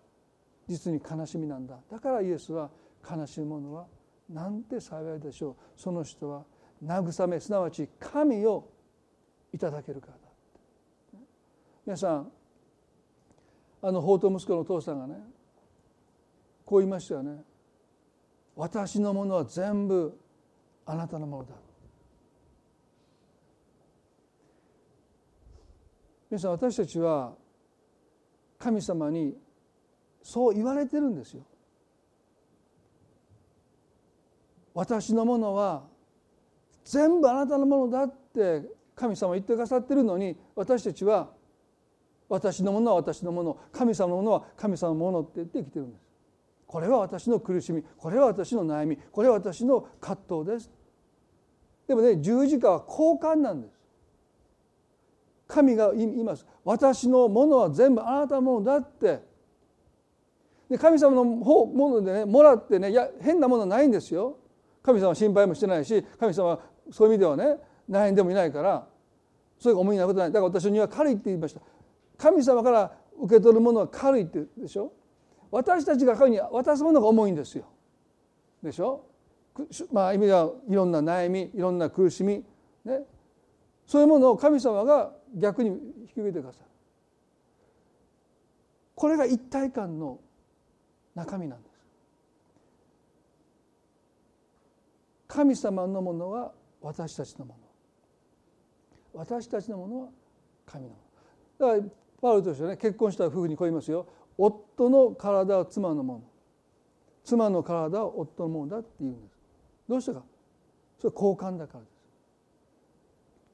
実に悲しみなんだ。だからイエスは悲しむ者はなんて幸いでしょう。その人は慰めすなわち神をいただけるからだ皆さんあの法と息子のお父さんがねこう言いましたよね。私のものは全部あなたのものだ。皆さん私たちは神様にそう言われてるんですよ。私のものは全部あなたのものだって神様言ってくださってるのに私たちは私のものは私のもの神様のものは神様のものって言って生きてるんです。これは私の苦しみこれは私の悩みこれは私の葛藤です。でもね十字架は交換なんです。神が言います。私のものは全部あなたのものだって。で神様のものでねもらってねいや変なものはないんですよ。神様は心配もしてないし神様はそういう意味ではね悩んでもいないからそういう思いになることない。だから私には軽いって言いました。神様から受け取るものは軽いってでしょ。私たちが神に渡すものが重いんですよ。でしょ。まあ意味ではいろんな悩みいろんな苦しみね。そういうものを神様が逆に引き受けてくださる。これが一体感の中身なんです。神様のものは私たちのもの。私たちのものは神の。だからパウロとしてはね結婚した夫婦にこう言いますよ。夫の体は妻のもの。妻の体は夫のものだって言うんです。どうしてか。それ交換だからです。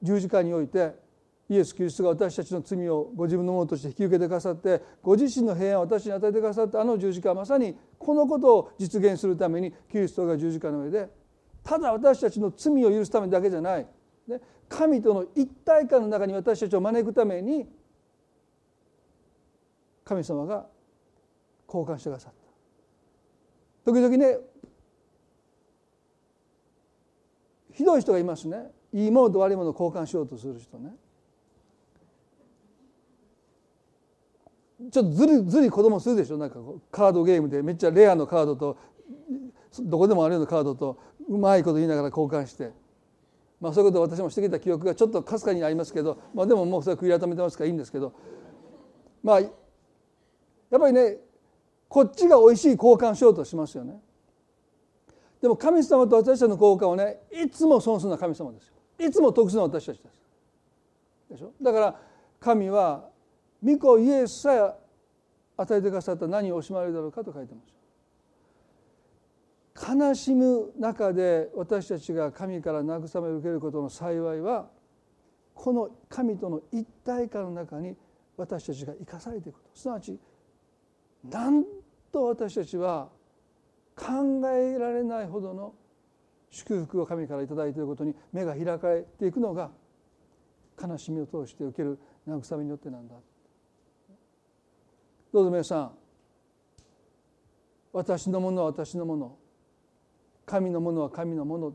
十字架においてイエス・キリストが私たちの罪をご自分のものとして引き受けてくださってご自身の平安を私に与えてくださったあの十字架はまさにこのことを実現するためにキリストが十字架の上でただ私たちの罪を許すためだけじゃない、ね、神との一体感の中に私たちを招くために神様が交換してくださった。時々ねひどい人がいますね。いいものと悪いものを交換しようとする人ね。ちょっとずるずる子供するでしょ？なんかカードゲームでめっちゃレアのカードとどこでもあるようなカードとうまいこと言いながら交換して。まあそういうことを私もしてきた記憶がちょっとかすかにありますけど、まあ、でももうそれは悔い改めてますからいいんですけどまあやっぱりねこっちが美味しい交換しようとしますよね。でも神様と私たちの交換はねいつも損するのは神様ですよ。いつも得するのは私たちです。でしょ？だから神は御子イエスさえ与えてくださった何を惜しまれるだろうかと書いてます悲しむ中で私たちが神から慰めを受けることの幸いはこの神との一体感の中に私たちが生かされていくこと。すなわちなんと私たちは考えられないほどの祝福を神から頂いていることに目が開かれていくのが悲しみを通して受ける慰めによってなんだ。どうぞ皆さん私のものは私のもの。神のものは神のもの。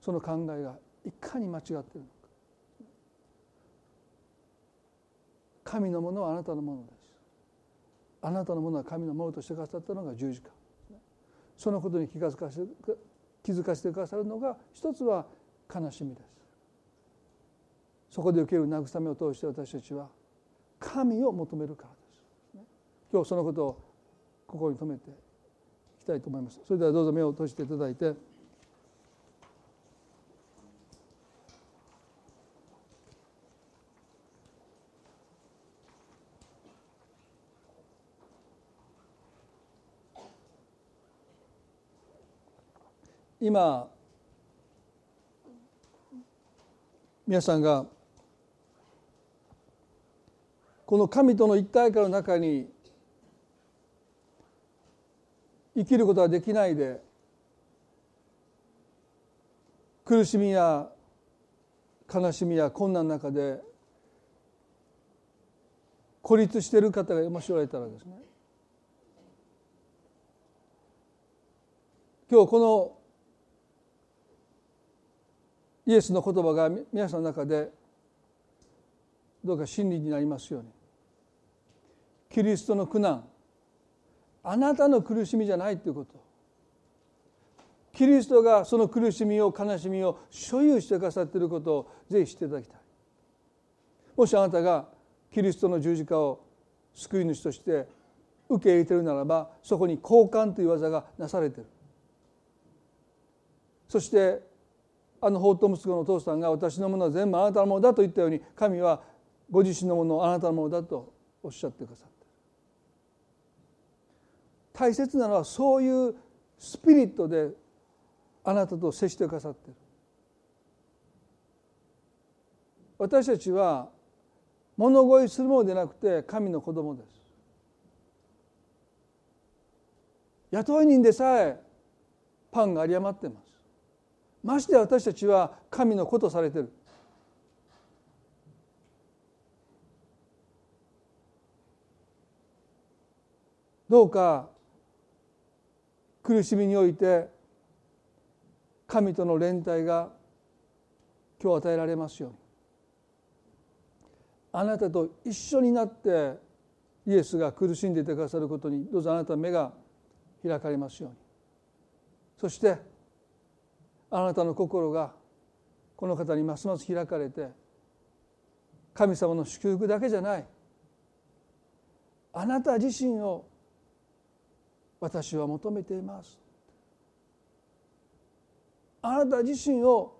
その考えがいかに間違っているのか。神のものはあなたのものです。あなたのものは神のものとしてくださったのが十字架。そのことに気づかせ気づかせてくださるのが一つは悲しみです。そこで受ける慰めを通して私たちは神を求めるからです。今日そのことを心に留めてたいと思います。それではどうぞ目を閉じていただいて。今皆さんがこの神との一体感の中に生きることができないで苦しみや悲しみや困難の中で孤立している方がもしおられたらですね。今日このイエスの言葉が皆さんの中でどうか真理になりますように。キリストの苦難あなたの苦しみじゃないということ。キリストがその苦しみを悲しみを所有してくださっていることをぜひ知っていただきたい。もしあなたがキリストの十字架を救い主として受け入れているならばそこに交換という技がなされている。そしてあの法と息子のお父さんが私のものは全部あなたのものだと言ったように神はご自身のものをあなたのものだとおっしゃってくださる。大切なのはそういうスピリットであなたと接してくださってる。私たちは物乞いするものでなくて神の子供です。雇い人でさえパンが有り余ってます。まして私たちは神の子とされてる。どうか苦しみにおいて神との連帯が今日与えられますように。あなたと一緒になってイエスが苦しんでいてくださることにどうぞあなたの目が開かれますように。そしてあなたの心がこの方にますます開かれて神様の祝福だけじゃない。あなた自身を私は求めています。あなた自身を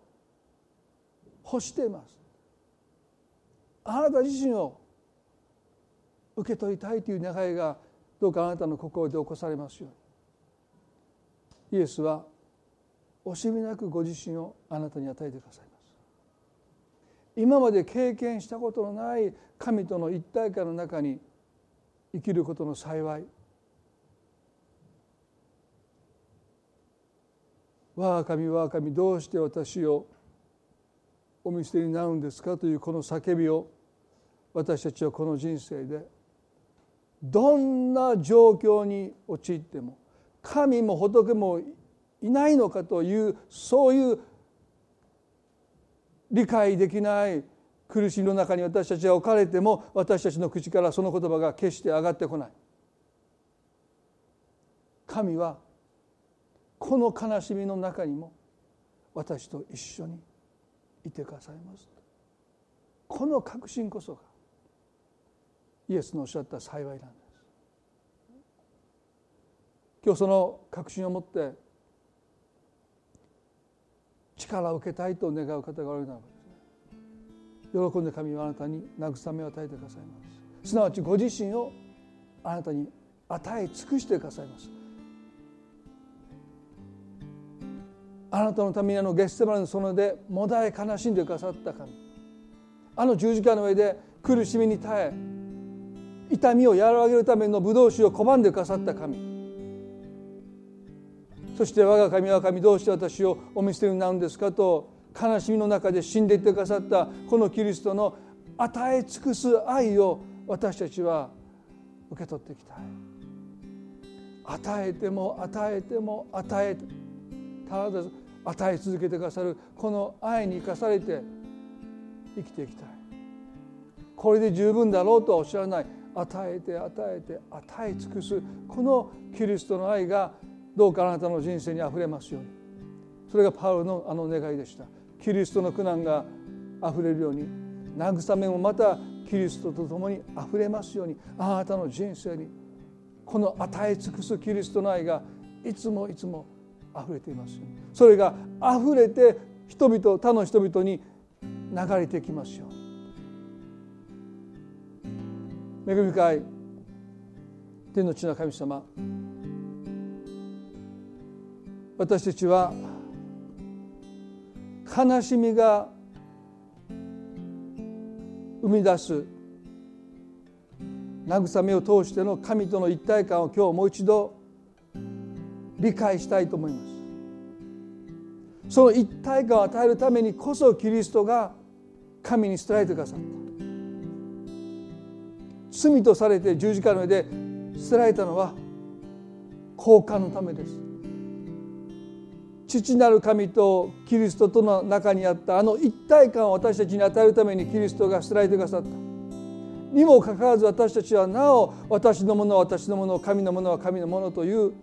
欲しています。あなた自身を受け取りたいという願いがどうかあなたの心で起こされますように。イエスは惜しみなくご自身をあなたに与えてくださいます。今まで経験したことのない神との一体感の中に生きることの幸い我が神我が神どうして私をお見捨てになるんですか？というこの叫びを私たちはこの人生でどんな状況に陥っても神も仏もいないのかというそういう理解できない苦しみの中に私たちが置かれても私たちの口からその言葉が決して上がってこない。神はこの悲しみの中にも私と一緒にいてくださいます。この確信こそがイエスのおっしゃった幸いなんです。今日その確信を持って力を受けたいと願う方がおられるならば喜んで神はあなたに慰めを与えてくださいます。すなわちご自身をあなたに与え尽くしてくださいます。あなたのためにあのゲッセマネの園でもだえ悲しんでくださった神。あの十字架の上で苦しみに耐え痛みを和らげるためのブドウ酒を拒んでくださった神。そして我が神我が神どうして私をお見捨てになるんですかと悲しみの中で死んでいってくださったこのキリストの与え尽くす愛を私たちは受け取っていきたい。与えても与えても与えて。足らず与え続けてくださるこの愛に生かされて生きていきたい。これで十分だろうとはおっしゃらない。与えて与えて与え尽くすこのキリストの愛がどうかあなたの人生にあふれますように。それがパウロのあの願いでした。キリストの苦難があふれるように慰めもまたキリストと共にあふれますように。あなたの人生にこの与え尽くすキリストの愛がいつもいつも溢れていますようにそれが溢れて人々他の人々に流れてきますよ。うに恵み深い天の地の神様私たちは悲しみが生み出す慰めを通しての神との一体感を今日もう一度理解したいと思います。その一体感を与えるためにこそキリストが神に捨てられてくださった。罪とされて十字架の上で捨てられたのは交換のためです。父なる神とキリストとの中にあったあの一体感を私たちに与えるためにキリストが捨てられてくださった。にもかかわらず私たちはなお私のものは私のもの神のものは神のものという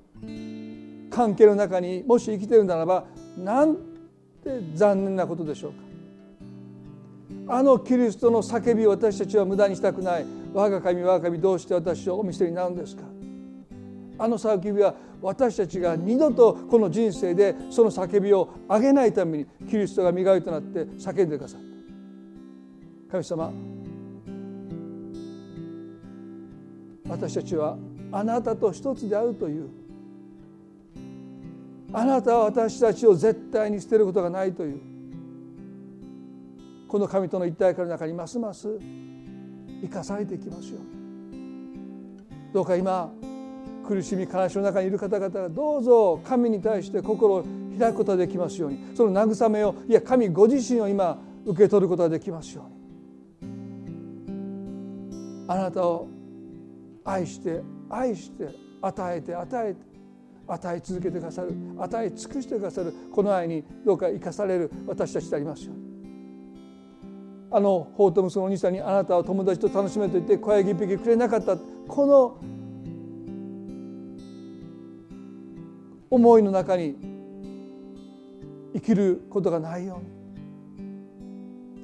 関係の中にもし生きているならばなんて残念なことでしょうか。あのキリストの叫びを私たちは無駄にしたくない。我が神我が神どうして私をお見捨てになるんですか。あの叫びは私たちが二度とこの人生でその叫びを上げないためにキリストが身代わりとなって叫んでくださった。神様私たちはあなたと一つであるというあなたは私たちを絶対に捨てることがないという。この神との一体感の中にますます生かされていきますよどうか今苦しみ悲しみの中にいる方々がどうぞ神に対して心を開くことができますように。その慰めをいや神ご自身を今受け取ることができますように。あなたを愛して愛して与えて与えて与え続けてくださる与え尽くしてくださるこの愛にどうか生かされる私たちでありますように。あの法と息子のお兄さんにあなたは友達と楽しめと言って小ヤギ一匹くれなかったこの思いの中に生きることがないように。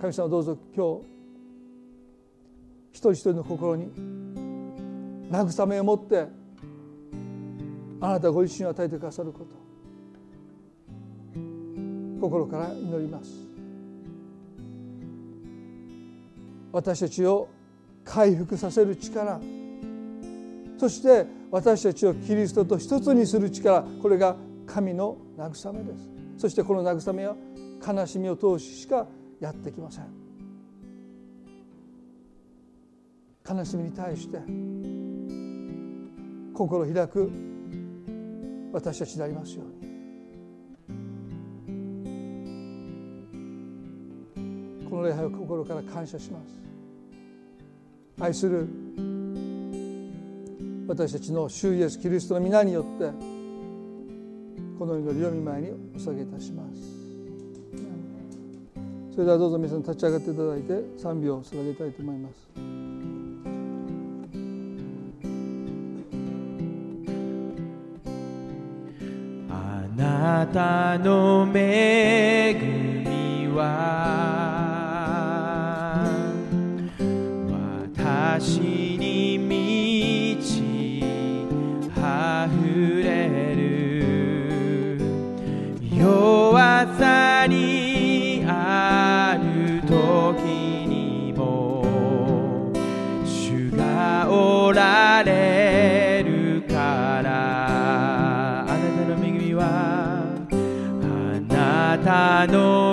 神様どうぞ今日一人一人の心に慰めを持ってあなたご自身を与えてくださること。心から祈ります。私たちを回復させる力。そして私たちをキリストと一つにする力。これが神の慰めです。そしてこの慰めは悲しみを通ししかやってきません。悲しみに対して心開く。私たちでありますように。この礼拝を心から感謝します。愛する私たちの主イエスキリストの皆によってこの祈りを見舞いにお捧げいたします。それではどうぞ皆さん立ち上がっていただいて賛美を捧げたいと思います。なたの恵みは 私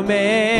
た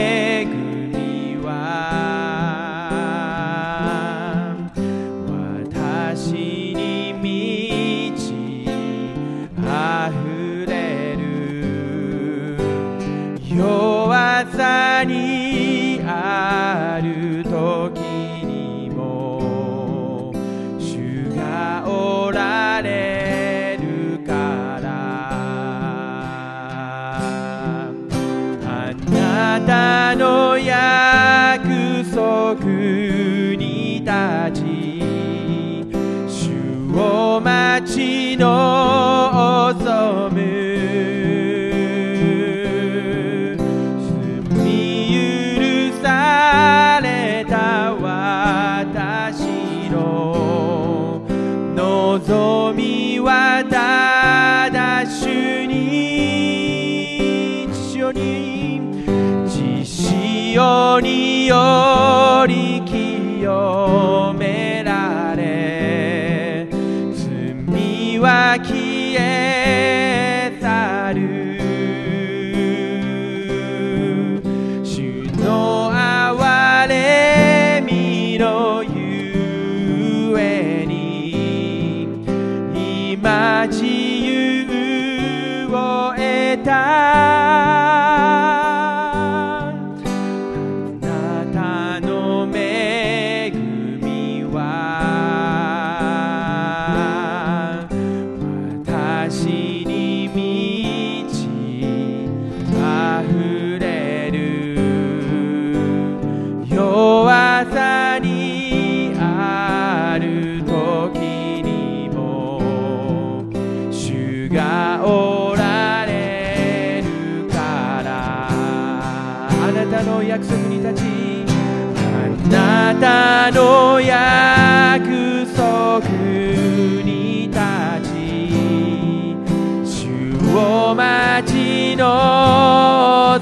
あなたの約束に立ちあなたの約束に立ち主を待ち望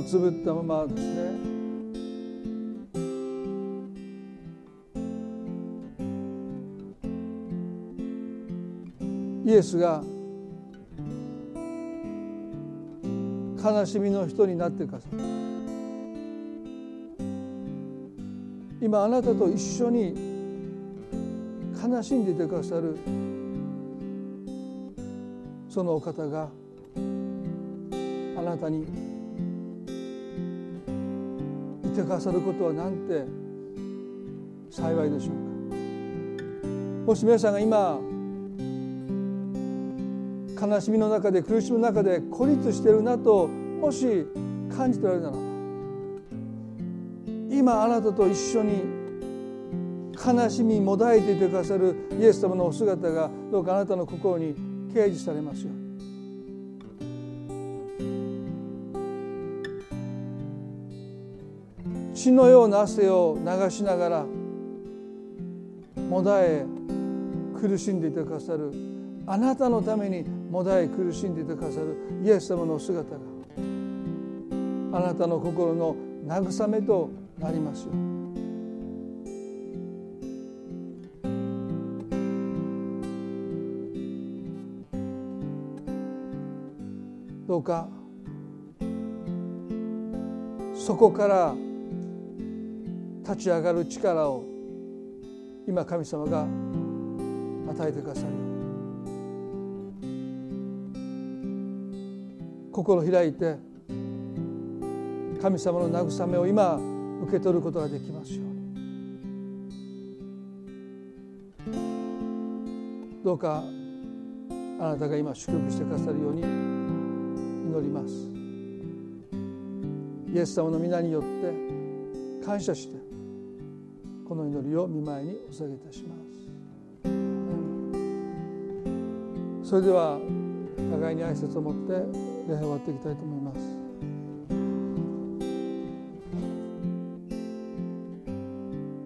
をつぶったままですね。イエスが悲しみの人になってくださる今あなたと一緒に悲しんでいてくださるそのお方があなたにいてくださることはなんて幸いでしょうか？もし皆さんが今悲しみの中で苦しみの中で孤立してるなともし感じておられるならば今あなたと一緒に悲しみもだえていてくださるイエス様のお姿がどうかあなたの心に掲示されますよ血のような汗を流しながらもだえ苦しんでいてくださるあなたのためにもだえ苦しんでいてくださるイエス様の姿があなたの心の慰めとなりますよ。どうかそこから立ち上がる力を今神様が与えてくださるように。心開いて神様の慰めを今受け取ることができますように。どうかあなたが今祝福してくださるように祈ります。イエス様の皆によって感謝してこの祈りを見舞いにお捧げいたします。それでは互いに挨拶を持って礼拝を終わっていきたいと思います。